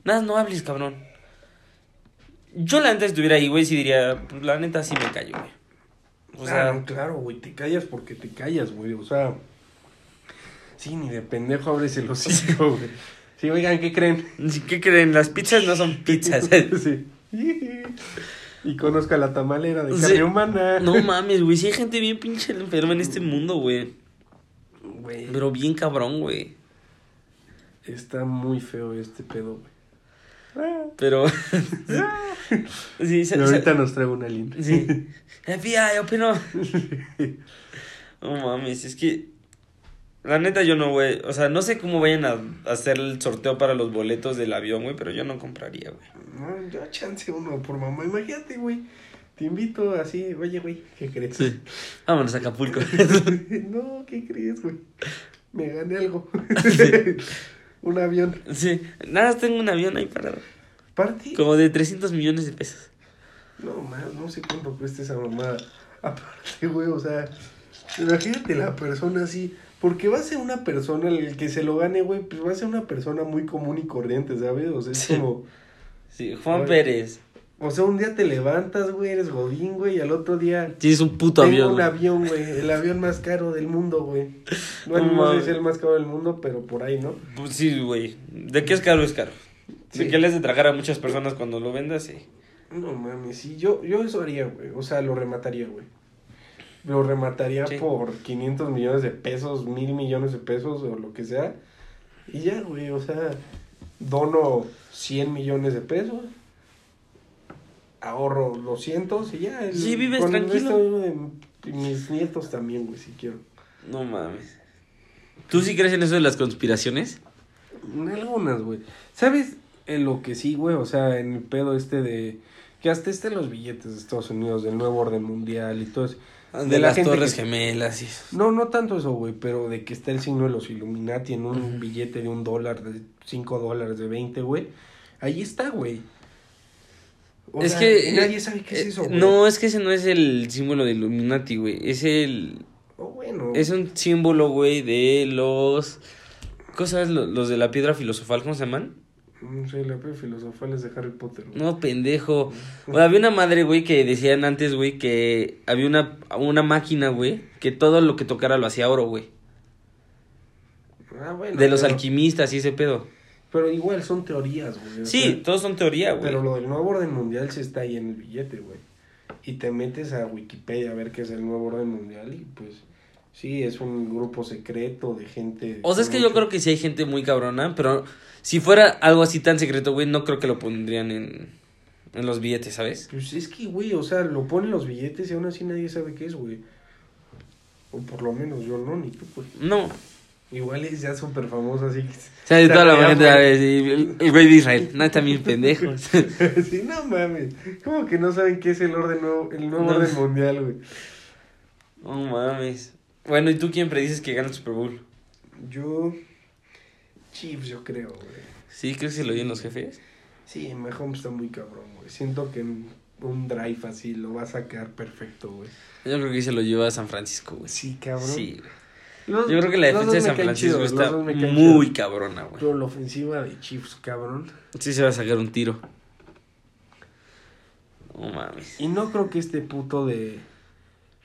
Nada, no hables, cabrón. Yo la neta estuviera ahí, güey, sí diría, pues la neta sí me callo, güey. O sea, Ah, no, claro, güey, te callas porque te callas, güey. O sea, sí, ni de pendejo abres el hocico, güey. Sí, oigan, ¿qué creen? ¿qué creen? Las pizzas no son pizzas. [laughs] sí. Y conozca la tamalera de carne humana. no mames, güey. Sí hay gente bien pinche enferma en este mundo, güey. Güey, Pero bien cabrón, güey. está muy feo este pedo, güey. Pero. [laughs] sí, Y se- se- ahorita nos trae una linda. Sí. [laughs] FBI, opino. No mames, es que. La neta, yo no, güey. O sea, no sé cómo vayan a hacer el sorteo para los boletos del avión, güey, pero yo no compraría, güey. No, yo chance uno por mamá. Imagínate, güey. Te invito así, oye, güey, ¿qué crees? Sí. Vámonos a Acapulco. [laughs] no, ¿qué crees, güey? Me gané algo. Un avión. sí. Nada, tengo un avión ahí parado. Party. Como de 300 millones de pesos. No, más, no sé cuánto cuesta esa mamada. Aparte, güey, o sea, imagínate la persona así. Porque va a ser una persona, el que se lo gane, güey, pues va a ser una persona muy común y corriente, ¿sabes? O sea, es Sí. como. Sí, Juan. Pérez. O sea, un día te levantas, güey, eres godín, güey, y al otro día. Tienes un puto Tengo avión. un güey. avión, güey, el avión más caro del mundo, güey. Bueno, No no sé mames. si es el más caro del mundo, pero por ahí, ¿no? Pues sí, güey. ¿De qué es caro? Es caro. De Sí. que le has de tragar a muchas personas cuando lo vendas, sí. No mames, sí, yo, yo eso haría, güey. O sea, lo remataría, güey. Lo remataría Sí. por 500 millones de pesos, mil millones de pesos o lo que sea. Y ya, güey, o sea, dono 100 millones de pesos. Ahorro 200 y ya. el- Sí, vives con tranquilo. de mis nietos también, güey, si quiero. No mames. ¿Tú sí crees en eso de las conspiraciones? Algunas, güey. ¿Sabes en lo que sí, güey? O sea, en el pedo este de... Que hasta estén los billetes de Estados Unidos, del nuevo orden mundial y todo eso. De, la las torres que- gemelas y eso. No, no tanto eso, güey, pero de que está el signo de los Illuminati en un billete de un dólar, de cinco dólares, de 20, güey. Ahí está, güey. O es sea, que. y nadie sabe qué es eh, eso, güey. No, es que ese no es el símbolo de Illuminati, güey. Es el. Oh, bueno. Es un símbolo, güey, de los. ¿Cómo sabes? Lo- Los de la piedra filosofal, ¿cómo se llaman? No sé, la fe filosofal es de Harry Potter. güey. No, pendejo. O había una madre, güey, que decían antes, güey, que había una, una máquina, güey, que todo lo que tocara lo hacía oro, güey. Ah, bueno. De los pero- alquimistas y ese pedo. Pero igual son teorías, güey. Sí, sea, todos son teoría, güey. Pero lo del nuevo orden mundial sí está ahí en el billete, güey. Y te metes a Wikipedia a ver qué es el nuevo orden mundial y pues sí, es un grupo secreto de gente. O sea, es que yo creo que sí hay gente muy cabrona, pero si fuera algo así tan secreto, güey, no creo que lo pondrían en, en los billetes, ¿sabes? Pues es que, güey, o sea, lo ponen los billetes y aún así nadie sabe qué es, güey. O por lo menos yo no, ni tú, pues. No. Igual es ya súper famoso, así que... O sea, de toda la gente, a ver, sí, el, el güey de Israel. No, también pendejos. [laughs] sí, no mames. ¿Cómo que no saben qué es el orden nuevo, el nuevo No. orden mundial, güey? No mames. Bueno, ¿y tú quién predices que gana el Super Bowl? Yo... Chiefs, yo creo, güey. ¿Sí? ¿Crees que lo oyen los jefes? Sí, Mahomes está muy cabrón, güey. Siento que en un drive así lo va a sacar perfecto, güey. Yo creo que se lo lleva a San Francisco, güey. Sí, cabrón. Sí, güey. Los- Yo creo que la defensa de San Francisco está muy cabrona, güey. Pero la ofensiva de Chiefs, cabrón. Sí se va a sacar un tiro. No mames. Y no creo que este puto de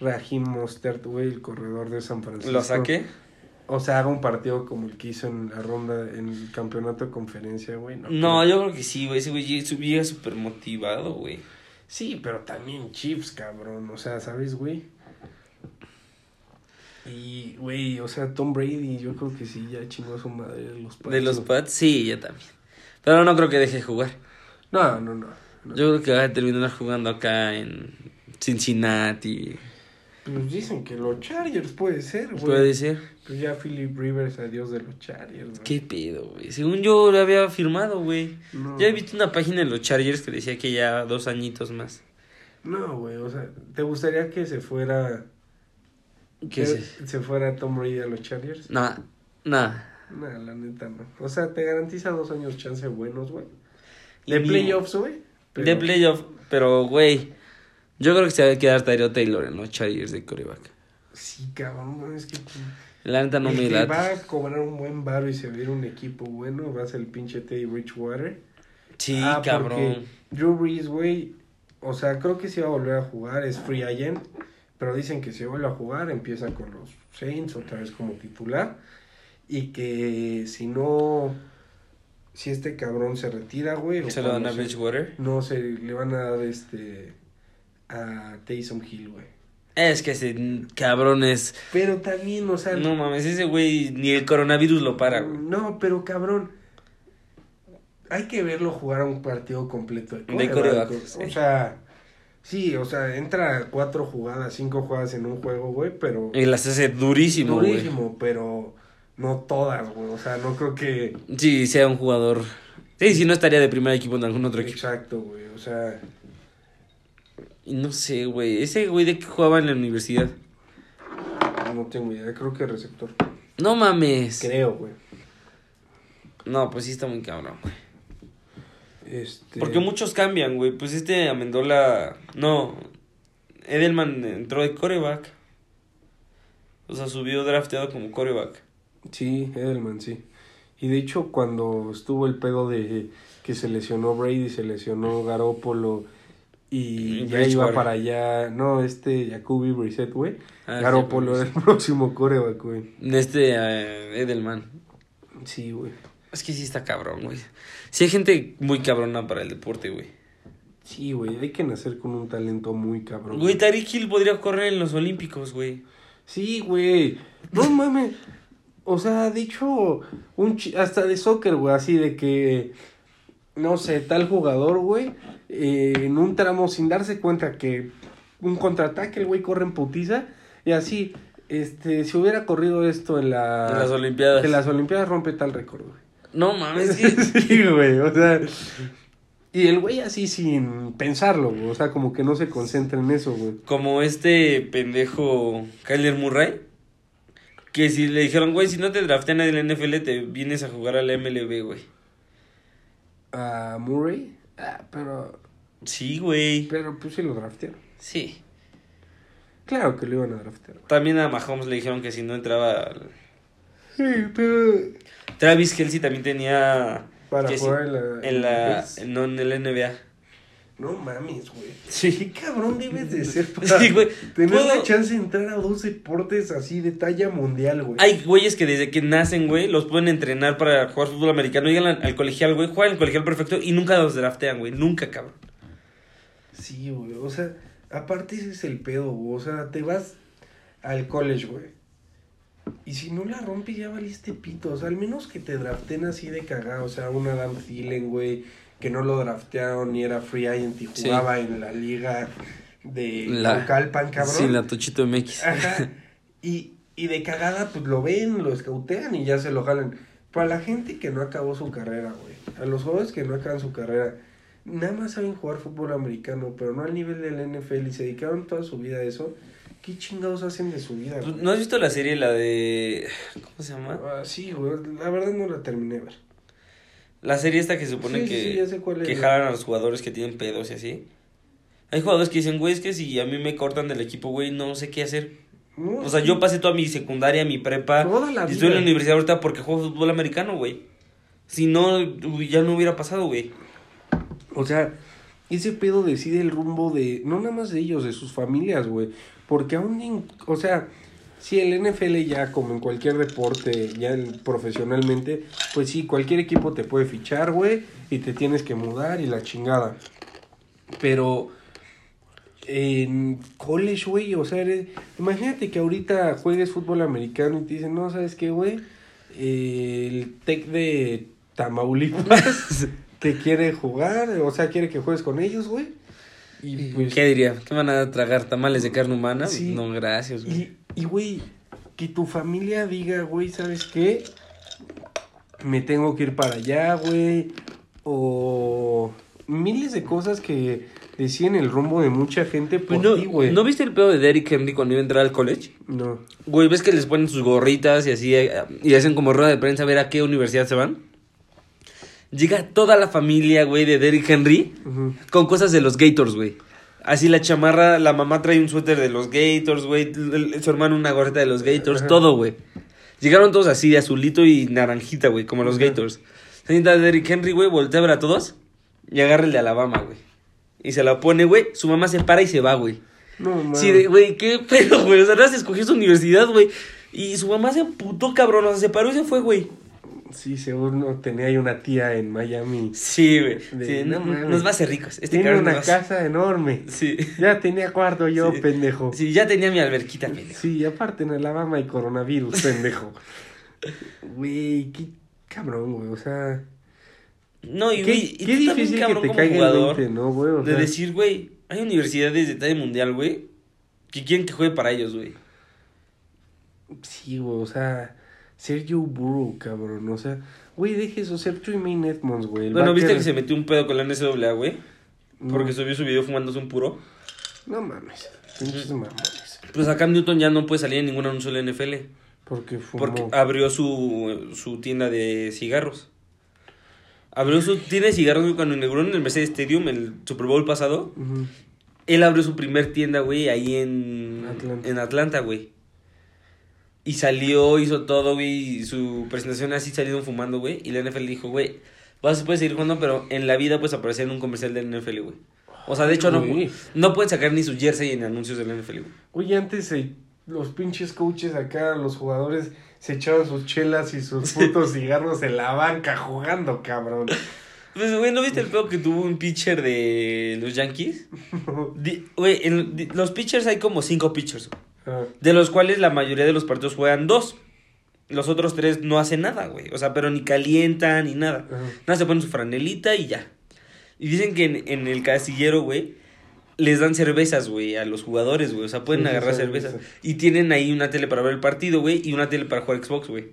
Raheem Mostert, güey, el corredor de San Francisco. ¿Lo saqué? O sea, haga un partido como el que hizo en la ronda, en el campeonato de conferencia, güey. No, No, creo. yo creo que sí, güey. Ese güey llega súper motivado, güey. Sí, pero también Chiefs, cabrón. O sea, ¿sabes, güey? Y, güey, o sea, Tom Brady, yo creo que sí, ya chingó a su madre de los Pats. De los. Pats, sí, yo también. Pero no creo que deje de jugar. No, no, no. no. Yo creo que va a terminar jugando acá en Cincinnati. Pues dicen que los Chargers puede ser, güey. Puede ser. Pues ya Philip Rivers, adiós de los Chargers, güey. ¿Qué pedo, güey? Según yo lo había firmado, güey. No. Ya he visto una página de los Chargers que decía que ya dos añitos más. No, güey, o sea, ¿te gustaría que se fuera... ¿Qué que es eso? se fuera Tom Brady a los Chargers? Nah, nah. No, la neta no. O sea, te garantiza dos años chance buenos, güey. De Y- playoffs, güey. pero- De playoff, pero, güey. Yo creo que se va a quedar Tyrell Taylor en los Chargers de coreback. Sí, cabrón, no, es que... La neta no el me que late. va a cobrar un buen varo y se va a ir un equipo bueno va a ser el pinche Teddy Bridgewater. Sí, Ah, cabrón. Drew Brees, güey, o sea, creo que sí va a volver a jugar, es free agent, pero dicen que si vuelve a jugar empieza con los Saints otra vez como titular y que si no, si este cabrón se retira, güey, Se lo dan a se- Bridgewater. no se le van a dar este a Taysom Hill, güey. Es que ese cabrón es. Pero también, o sea, No mames, ese güey ni el coronavirus lo para, güey. No, pero cabrón. Hay que verlo jugar a un partido completo de De coreback. O sea, sí, o sea, entra cuatro jugadas, cinco jugadas en un juego, güey, pero. Y las hace durísimo, güey. durísimo, pero no todas, güey. O sea, no creo que. Sí, sea un jugador. Sí, si no estaría de primer equipo en algún otro equipo. Exacto, güey. O sea, no sé, güey. Ese güey de que jugaba en la universidad. no tengo idea. Creo que receptor. No mames. Creo, güey. No, pues sí está muy cabrón, güey. Este. Porque muchos cambian, güey. Pues este Amendola. No. Edelman entró de coreback. O sea, subió drafteado como coreback. Sí, Edelman, sí. Y de hecho, cuando estuvo el pedo de que se lesionó Brady, se lesionó Garópolo y Y ya iba para allá, no, este Jacoby Brissett, güey. Ah, Garópolo sí, era el próximo coreback, güey. Este eh, Edelman. Sí, güey. Es que sí está cabrón, güey. Sí hay gente muy cabrona para el deporte, güey. Sí, güey, hay que nacer con un talento muy cabrón. Güey, Tariq Hill podría correr en los Olímpicos, güey. Sí, güey. No [laughs] mames. O sea, de hecho, un chi- hasta de soccer, güey, así de que, no sé, tal jugador, güey, eh, en un tramo sin darse cuenta que un contraataque, el güey corre en putiza y así, este, si hubiera corrido esto en la... En las Olimpiadas. En las Olimpiadas rompe tal récord, güey. No mames, [laughs] sí, güey, o sea... Y el güey así sin pensarlo, güey, o sea, como que no se concentra en eso, güey. como este pendejo Kyler Murray. Que si le dijeron, güey, si no te draftean en el NFL, te vienes a jugar a la MLB, güey. A Murray, ah, pero... Sí, güey. Pero pues sí lo draftearon. Sí. Claro que lo iban a draftear. También a Mahomes le dijeron que si no entraba... Sí, pero. Travis Kelsey también tenía... Para jugar en la. En la... No, en el NBA. No mames, güey. Sí. Qué cabrón debes de ser [laughs] para Sí, güey. tener Puedo- la chance de entrar a dos deportes así de talla mundial, güey. Hay güeyes que desde que nacen, güey, los pueden entrenar para jugar fútbol americano. Llegan al, al colegial, güey, juegan el colegial perfecto y nunca los draftean, güey. Nunca, cabrón. Sí, güey. O sea, aparte ese es el pedo, güey. O sea, te vas al college, güey. Y si no la rompes, ya valiste pito. O sea, al menos que te draften así de cagado. O sea, un Adam Thielen, güey, que no lo draftearon ni era free agent y Sí. jugaba en la liga de La- Naucalpan, cabrón. Sí, la Tochito MX. Ajá. Y, y de cagada, pues lo ven, lo escautean y ya se lo jalan. Para la gente que no acabó su carrera, güey. A los jugadores que no acaban su carrera. Nada más saben jugar fútbol americano, pero no al nivel del NFL y se dedicaron toda su vida a eso. ¿Qué chingados hacen de su vida, güey? ¿No has visto la serie, la de... ¿Cómo se llama? Ah, sí, güey. La verdad no la terminé de ver. La serie esta que se supone Sí, que, sí, ya sé cuál es, que güey. jalan a los jugadores que tienen pedos y así. Hay jugadores que dicen, güey, es que si a mí me cortan del equipo, güey, no sé qué hacer. No, O sea, sí. yo pasé toda mi secundaria, mi prepa. Toda la y estoy en la universidad ahorita porque juego fútbol americano, güey. Si no, ya no hubiera pasado, güey. O sea, ese pedo decide el rumbo de, no nada más de ellos, de sus familias, güey. Porque aún, o sea, si el NFL ya, como en cualquier deporte, ya profesionalmente, pues sí, cualquier equipo te puede fichar, güey, y te tienes que mudar y la chingada. Pero en college, güey, o sea, imagínate que ahorita juegues fútbol americano y te dicen, no, ¿sabes qué, güey? El Tec de Tamaulipas [laughs] te quiere jugar, o sea, quiere que juegues con ellos, güey. Y pues, ¿Qué diría? ¿Qué van a tragar tamales de carne humana? Sí. No, gracias, güey. y, y, güey, que tu familia diga, güey, ¿sabes qué? Me tengo que ir para allá, güey. O miles de cosas que decían el rumbo de mucha gente por Pues no, ti, güey. ¿No viste el pedo de Derrick Henry cuando iba a entrar al college? No. Güey, ¿ves que les ponen sus gorritas y así eh, y hacen como rueda de prensa a ver a qué universidad se van? Llega toda la familia, güey, de Derrick Henry con cosas de los Gators, güey. Así la chamarra, la mamá trae un suéter de los Gators, güey. Su hermano una gorrita de los Gators, todo, güey. Llegaron todos así, de azulito y naranjita, güey, como los. Gators. Se sienta Derrick Henry, güey, voltea a ver a todos y agarra el de Alabama, güey. Y se la pone, güey. Su mamá se para y se va, güey. No, mames. Sí, güey, qué pedo, güey. O sea, nada escogió su universidad, güey. Y su mamá se emputó, cabrón. O sea, se paró y se fue, güey. Sí, seguro tenía ahí una tía en Miami. Sí, güey. De- Sí, no nos va a hacer ricos. Este Tiene una nos casa enorme. Sí. Ya tenía cuarto yo, Sí. pendejo. Sí, ya tenía mi alberquita, pendejo. Sí, aparte en Alabama hay coronavirus, pendejo. [laughs] Güey, qué cabrón, güey. O sea, No, y qué, güey, qué también, difícil que te caiga jugador, el 20, ¿no, güey? O de sea, decir, güey, hay universidades de talla mundial, güey, que quieren que juegue para ellos, güey. Sí, güey, o sea, Sergio Burrow, cabrón. O sea, güey, deje eso, ser Tremaine Edmonds, güey. Bueno, ¿viste que se metió un pedo con la NCAA, güey? Porque subió su video fumándose un puro. No mames, pinches mamones. Pues acá Newton ya no puede salir en ningún anuncio de la NFL. Porque fumó. Porque abrió su, su tienda de cigarros. Abrió su tienda de cigarros cuando inauguró en el Mercedes Stadium el Super Bowl pasado. Él abrió su primer tienda, güey, ahí en Atlanta. en Atlanta, güey. Y salió, hizo todo, güey, y su presentación así salieron fumando, güey. Y la NFL dijo, güey, vas a poder seguir jugando, pero en la vida puedes aparecer en un comercial de la NFL, güey. O sea, de hecho, no, Güey. no pueden sacar ni su jersey en anuncios de la NFL, güey. Oye, antes eh, los pinches coaches acá, los jugadores, se echaban sus chelas y sus putos cigarros en la banca jugando, cabrón. Pues, güey, ¿no viste el pedo que tuvo un pitcher de los Yankees? [laughs] Güey, en los pitchers hay como cinco pitchers, De los cuales la mayoría de los partidos juegan dos. Los otros tres no hacen nada, güey. O sea, pero ni calientan ni nada. Ajá. Nada, se ponen su franelita y ya. Y dicen que en, en el casillero, güey, les dan cervezas, güey, a los jugadores, güey. O sea, pueden Sí, agarrar cerveza. cervezas. Y tienen ahí una tele para ver el partido, güey, y una tele para jugar Xbox, güey.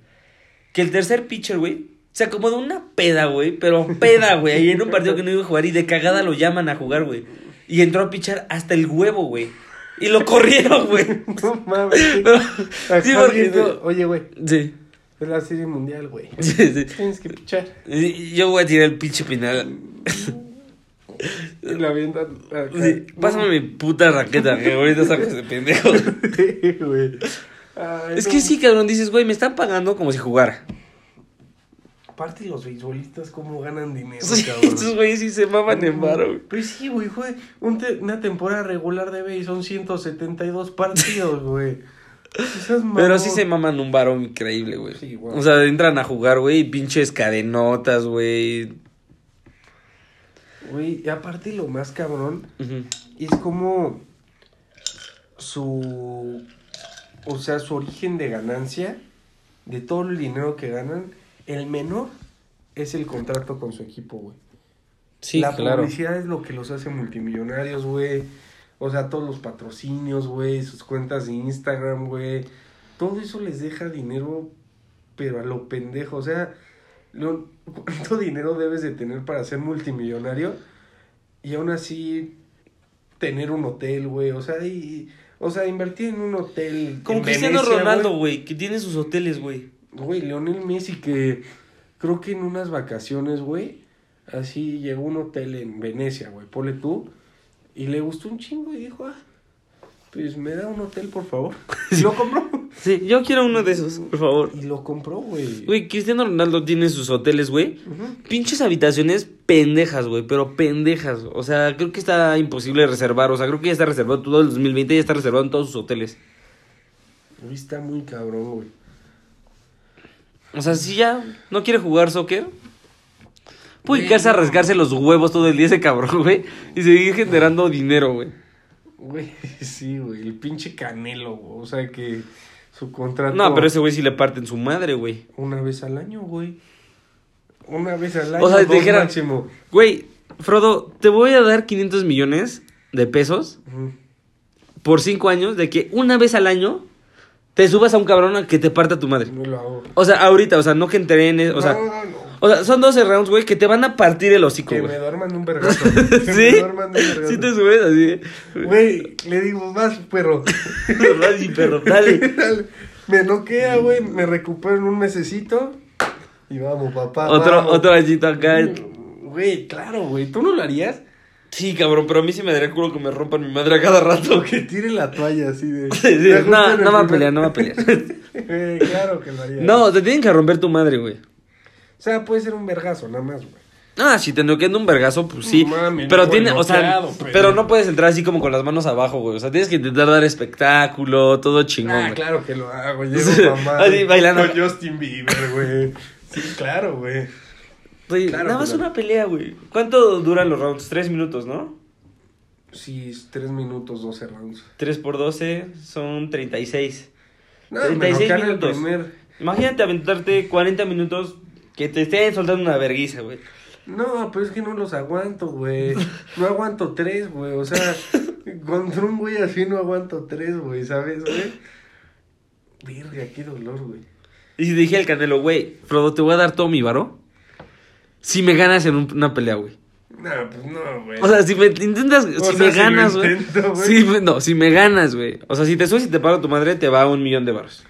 Que el tercer pitcher, güey, se acomodó una peda, güey, pero peda, [laughs] güey, ahí en un partido que no iba a jugar y de cagada lo llaman a jugar, güey. Y entró a pichar hasta el huevo, güey. Y lo corrieron, güey. [laughs] No mames. Pero- sí, porque- Oye, güey, Sí. es la serie mundial, güey. [laughs] Sí, sí. Tienes que pichar. Yo voy a tirar el pinche final. Y la avientan acá. Sí, pásame mi puta raqueta, que ahorita saco ese pendejo. [laughs] Sí, güey. Ay, Es no. que sí, cabrón, dices, güey, me están pagando como si jugara. Aparte los beisbolistas cómo ganan dinero, Sí, cabrón. estos güeyes sí se maman en varo, güey. Pues sí, güey, fue un te- una temporada regular de béis, son 172 partidos, [laughs] güey. Pero sí se maman un varo increíble, güey. Sí. O sea, entran a jugar, güey, pinches cadenotas, güey. Güey, y aparte lo más cabrón es como su... O sea, su origen de ganancia, de todo el dinero que ganan, el menor es el contrato con su equipo, güey. Sí, la claro. publicidad es lo que los hace multimillonarios, güey. O sea, todos los patrocinios, güey, sus cuentas de Instagram, güey. todo eso les deja dinero, pero a lo pendejo. O sea, lo- ¿cuánto dinero debes de tener para ser multimillonario? Y aún así tener un hotel, güey. O sea, y, o sea, invertir en un hotel. Como en Cristiano Venecia, Ronaldo, güey. güey, que tiene sus hoteles, güey. Güey, Leonel Messi que creo que en unas vacaciones, güey, así llegó a un hotel en Venecia, güey, ponle tú, y le gustó un chingo y dijo, ah, pues me da un hotel, por favor. [laughs] Y lo compró. Sí, yo quiero uno de esos, por favor. Y lo compró, güey. Güey, Cristiano Ronaldo tiene sus hoteles, güey. Pinches habitaciones pendejas, güey, pero pendejas. O sea, creo que está imposible reservar. O sea, creo que ya está reservado todo el 2020, ya está reservado en todos sus hoteles. Güey, está muy cabrón, güey. O sea, si ya no quiere jugar soccer, puede dedicarse a no. rascarse los huevos todo el día ese cabrón, güey. Y seguir generando dinero, güey. Güey, [laughs] sí, güey, el pinche Canelo, güey. O sea que su contrato... No, pero ese güey sí le parten su madre, güey. Una vez al año, güey. Una vez al año, O sea, te dijera- máximo. Güey, Frodo, te voy a dar 500 millones de pesos por 5 años de que una vez al año te subas a un cabrón a que te parta tu madre. No lo hago. O sea, ahorita, o sea, no que entrenes, o sea, no, no. o sea, son 12 rounds, güey, que te van a partir el hocico, Que güey. me duerman un [laughs] vergazo. ¿Sí? me duerman un vergazo. Sí te subes así. Güey, le digo, vas, perro. [laughs] Dale, perro, dale. [laughs] Dale. Me noquea, güey, me recupero en un mesecito. Y vamos, papá. Otro, vamos. otro acá. Güey, claro, güey. ¿Tú no lo harías? Sí, cabrón, pero a mí sí me daría culo que me rompan mi madre a cada rato. Que tire la toalla así de. Sí, sí, no, no va a pelear, no va a pelear. Güey, [laughs] claro que lo haría. No, te tienen que romper tu madre, güey. O sea, puede ser un vergazo, nada más, güey. Ah, si te noquean un vergazo, pues sí. Mames, pero no, tiene, o sea, pero- pero no puedes entrar así como con las manos abajo, güey. O sea, tienes que intentar dar espectáculo, todo chingón, Ah, güey. claro que lo hago. [laughs] Llevo mamá. así, bailando. Con Justin Bieber, güey. Sí, claro, güey. Güey, Claro, nada más una pelea, güey. ¿Cuánto duran los rounds? Tres minutos, ¿no? Sí, es 3 minutos, 12 rounds. 3 por 12 son 36. No, 36 me el minutos. primer. Imagínate aventarte 40 minutos que te estén soltando una verguiza, güey. No, pero es que no los aguanto, güey. No aguanto tres, güey. O sea, [laughs] contra un güey así no aguanto tres, güey, ¿sabes, güey? Verga, qué dolor, güey. Y si dije al Canelo, güey, Frodo, te voy a dar todo mi varo. Si me ganas en un- una pelea, güey. No, pues no, güey. O sea, si me intentas, si sea, me si ganas, güey. me- no, si me ganas, güey. O sea, si te subes y te pago tu madre, te va un millón de baros.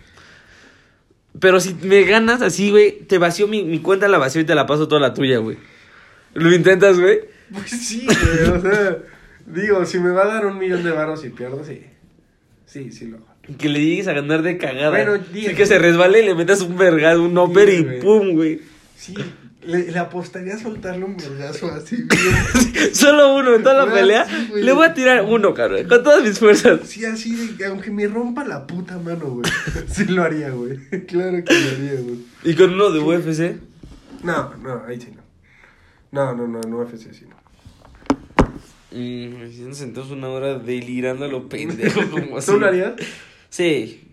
Pero si me ganas así, güey, te vacío mi, mi cuenta, la vacío y te la paso toda la tuya, güey. ¿Lo intentas, güey? Pues sí, güey. O sea, digo, si me va a dar un millón de baros y pierdo, sí. Sí, sí lo. Que le llegues a ganar de cagada. Bueno, Sí, que se resbale y le metas un vergado, un upper Diez, y güey. pum, güey. Sí, le, le apostaría a soltarle un vergazo así. [laughs] Solo uno en toda la pelea. sí, le voy a tirar uno, cabrón. Con todas mis fuerzas. Sí, así de aunque me rompa la puta mano, güey. [laughs] Sí lo haría, güey. [laughs] Claro que lo haría, güey. Y con uno de UFC. No, no, ahí sí no. No, no, no, en UFC sí no. Mm, si nos sentamos una hora delirando a lo pendejo, como así. ¿Tú lo harías? Sí.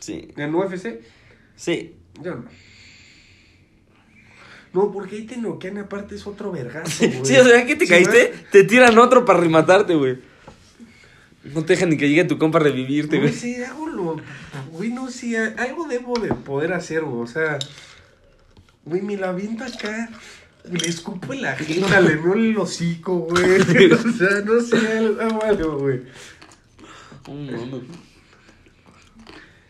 Sí. ¿En UFC? Sí. Yo no. No, porque ahí te noquean, aparte es otro vergazo, güey. Sí, o sea, que te Sí, caíste, te tiran otro para rematarte, güey. No te dejan ni que llegue tu compa a revivirte, Güey, sí, hago lo. Güey, no sé, algo debo de poder hacer, güey. O sea, güey, me la aviento acá. Le escupo en la jeta, le veo el hocico, güey. [laughs] O sea, no sé, hago algo, güey.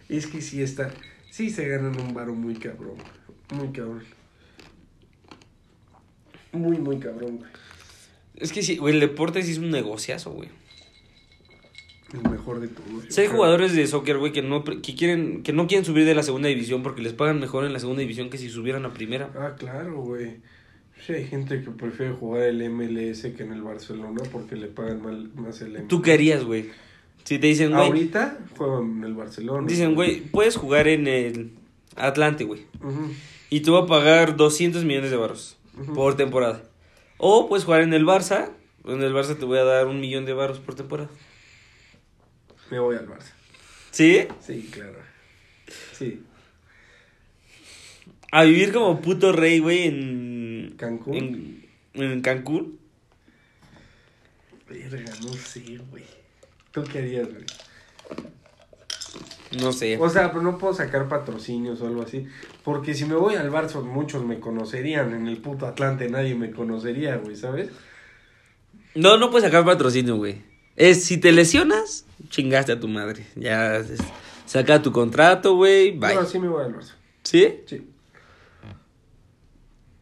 Es que sí está. Sí se ganan un varo muy cabrón. Muy cabrón. Muy, muy cabrón, güey. Es que sí, güey, el deporte sí es un negociazo, güey. El mejor de todos. yo Si hay creo. jugadores de soccer, güey, que no, que quieren, que no quieren subir de la segunda división porque les pagan mejor en la segunda división que si subieran a primera. Ah, claro, güey. Sí, hay gente que prefiere jugar el MLS que en el Barcelona porque le pagan mal, más el MLS. ¿Tú qué harías, güey? Si te dicen, güey, Ahorita juego en el Barcelona. dicen, güey, puedes jugar en el Atlante, güey. Y te va a pagar 200 millones de baros Por temporada. O puedes jugar en el Barça. En el Barça te voy a dar un millón de baros por temporada. Me voy al Barça. ¿Sí? Sí, claro. Sí. A vivir como puto rey, güey, en... Cancún. En, en Cancún. Verga, no sé, güey. ¿Tú qué harías, güey? No sé. O sea, pero no puedo sacar patrocinios o algo así. Porque si me voy al Barça, muchos me conocerían. En el puto Atlante nadie me conocería, güey, ¿sabes? No, no puedes sacar patrocinio, güey. Es si te lesionas, chingaste a tu madre. Ya es- saca tu contrato, güey. Bye. No, sí me voy al Barça. ¿Sí? Sí.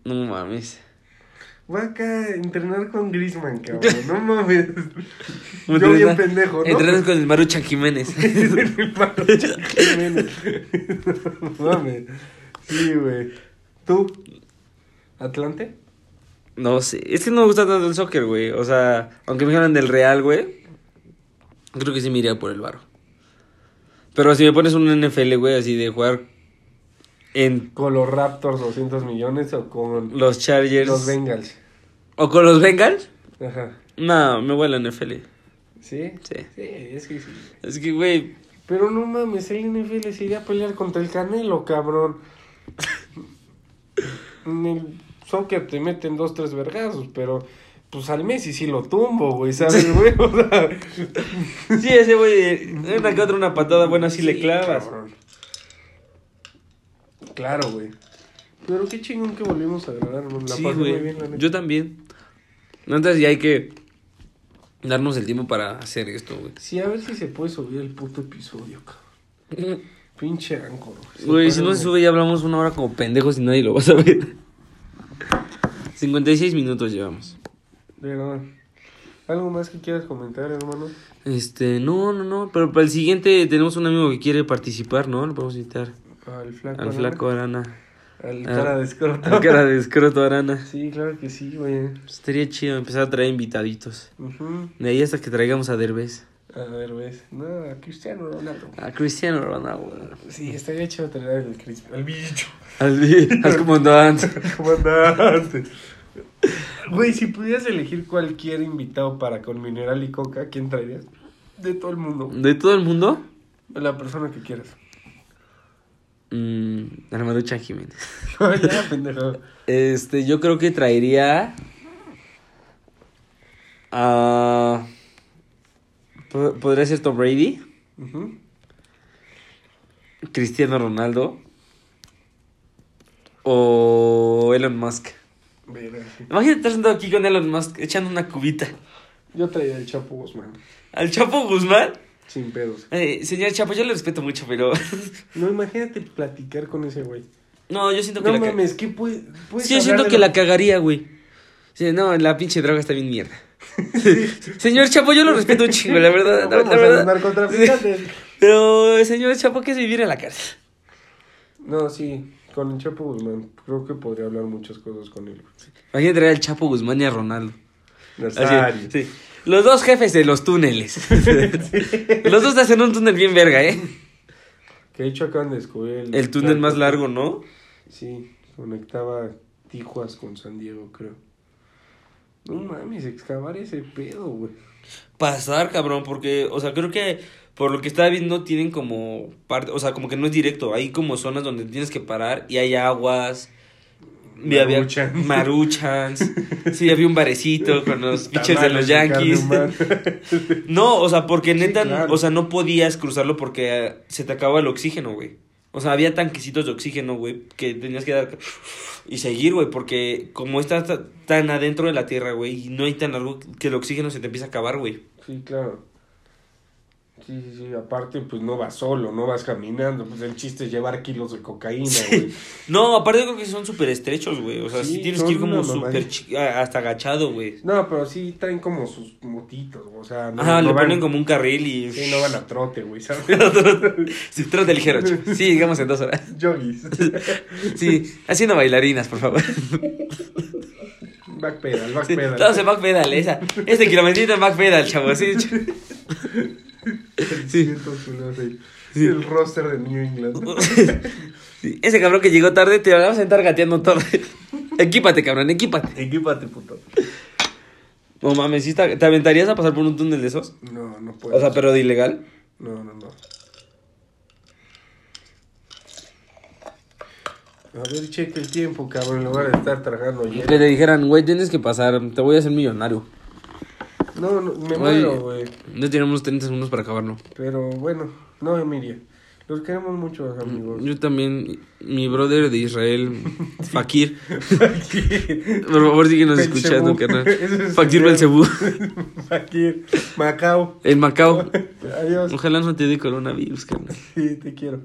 No mames. Voy acá a entrenar con Griezmann, cabrón. [laughs] No mames. Yo bien pendejo, ¿no? Entrenas con el Maruchan Jiménez. [laughs] el Maruchan Jiménez. [laughs] No mames. Sí, güey. ¿Tú? ¿Atlante? No sé, es que no me gusta tanto el soccer, güey. O sea, aunque me hablan del Real, güey, creo que sí me iría por el varo. Pero si me pones un NFL, güey, así de jugar en ¿Con los Raptors 200 millones o con los Chargers los Bengals? O con los Bengals, Ajá. no, me voy a la NFL. ¿Sí? Sí. Sí, es que sí. Es que, güey, Pero no mames, el NFL se iría a pelear contra el Canelo, cabrón. En el soccer te meten dos, tres vergazos, pero pues al Messi sí lo tumbo, güey, ¿sabes, güey? [laughs] O sea, sí, ese güey, una que otra, una patada buena sí, le clavas. cabrón. Claro, güey. Pero qué chingón que volvimos a man. La Sí, pasé muy bien, la neta. yo también. Entonces ya hay que darnos el tiempo para hacer esto, güey. Sí, a ver si se puede subir el puto episodio, cabrón. [laughs] Pinche áncoro. Güey, si no se sube ya hablamos una hora como pendejos y nadie lo va a saber. [laughs] 56 minutos llevamos. Pero, ¿algo más que quieras comentar, hermano? Este, no, no, no, pero para el siguiente tenemos un amigo que quiere participar, ¿no? Lo podemos invitar. Al flaco. Al flaco Arana. Al Ah, cara de escroto. Al cara de [laughs] escroto Arana. Sí, claro que sí, güey. Estaría chido empezar a traer invitaditos. Ujú. De ahí hasta que traigamos a Derbez. A ver, ves. No, a Cristiano Ronaldo. A Cristiano Ronaldo. Sí, estaría chido tener al, Cris- al bicho. Al, [laughs] al comandante. Comandante. Güey, si pudieras elegir cualquier invitado para con mineral y coca, ¿quién traerías? De todo el mundo. ¿De todo el mundo? La persona que quieras. Mm, al Maruchan Jiménez. [laughs] ya, pendejo. Este, yo creo que traería a... po- Podría ser Tom Brady. Cristiano Ronaldo o Elon Musk. Imagínate estar sentado aquí con Elon Musk echando una cubita. Yo traería el Chapo Guzmán. Al Chapo Guzmán. Sin pedos. Eh, señor Chapo, yo le respeto mucho, pero... [laughs] No, imagínate platicar con ese güey. no, yo siento que No la mames, ¿qué puede, puedes Sí, yo siento que lo- la cagaría, güey. Sí, no, la pinche droga está bien mierda. [laughs] señor Chapo, yo lo respeto un chingo, la [laughs] verdad. la- Vamos la a verdad. narcotraficantes. Pero, señor Chapo, ¿qué es vivir en la cárcel? No, sí, con el Chapo Guzmán. Creo que podría hablar muchas cosas con él. Imagínate traer al Chapo Guzmán y a Ronaldo. Así, sí. Los dos jefes de los túneles. [laughs] Los dos hacen un túnel bien verga, ¿eh? Que de hecho acaban de descubrir el... El túnel más largo, ¿no? Sí, conectaba Tijuas con San Diego, creo. No mames, excavar ese pedo, güey. Pasar, cabrón, porque, o sea, creo que por lo que estaba viendo tienen como parte, o sea, como que no es directo, hay como zonas donde tienes que parar y hay aguas. Y había Maruchans. maruchans. Sí, había un barecito con los pitchers de los Yankees. [laughs] No, o sea, porque Sí, neta, claro. o sea, no podías cruzarlo porque eh, se te acababa el oxígeno, güey. O sea, había tanquecitos de oxígeno, güey, que tenías que dar y seguir, güey, porque como estás ta- tan adentro de la tierra, güey, y no hay tan largo que el oxígeno se te empieza a acabar, güey. Sí, claro. Sí, sí, sí. Aparte, pues no vas solo, no vas caminando. Pues el chiste es llevar kilos de cocaína, güey. No, aparte creo que son súper estrechos, güey. O sea, sí, Sí, tienes que ir como súper hasta agachado, güey. No, pero sí traen como sus motitos, o sea, no, Ajá, no le van- ponen como un carril y... Sí, no van a trote, güey, ¿sabes? [laughs] sí, trote ligero, chico. [laughs] Sí, digamos en dos horas. Yogis. [laughs] Sí, haciendo bailarinas, por favor. Backpedal, Sí, backpedal. todos en backpedal, esa. Este kilometrito en backpedal, chavo, sí. [laughs] Sí. Sí. El roster de New England. [laughs] Sí, Ese cabrón que llegó tarde te vas a estar gateando todo. [laughs] equípate, cabrón, equípate. Equípate, puto. No mames, ¿sí te, aventarías a pasar por un túnel de esos? No, no puedo. O sea, pero de ilegal. No, no, no. A ver, cheque el tiempo, cabrón, en lugar de estar tragando Que hielo. te dijeran, güey, tienes que pasar, te voy a hacer millonario. No, no, me muero, güey. Ya tenemos 30 segundos para acabarlo. Pero bueno, no iría. Los queremos mucho, amigos. Yo también, mi brother de Israel, [laughs] Fakir. Por favor, síguenos escuchando, carnal. [laughs] Es Fakir el- Belcebú. [laughs] Fakir. Macao. En Macao. Adiós. Ojalá no te dé coronavirus, carnal. Sí, te quiero.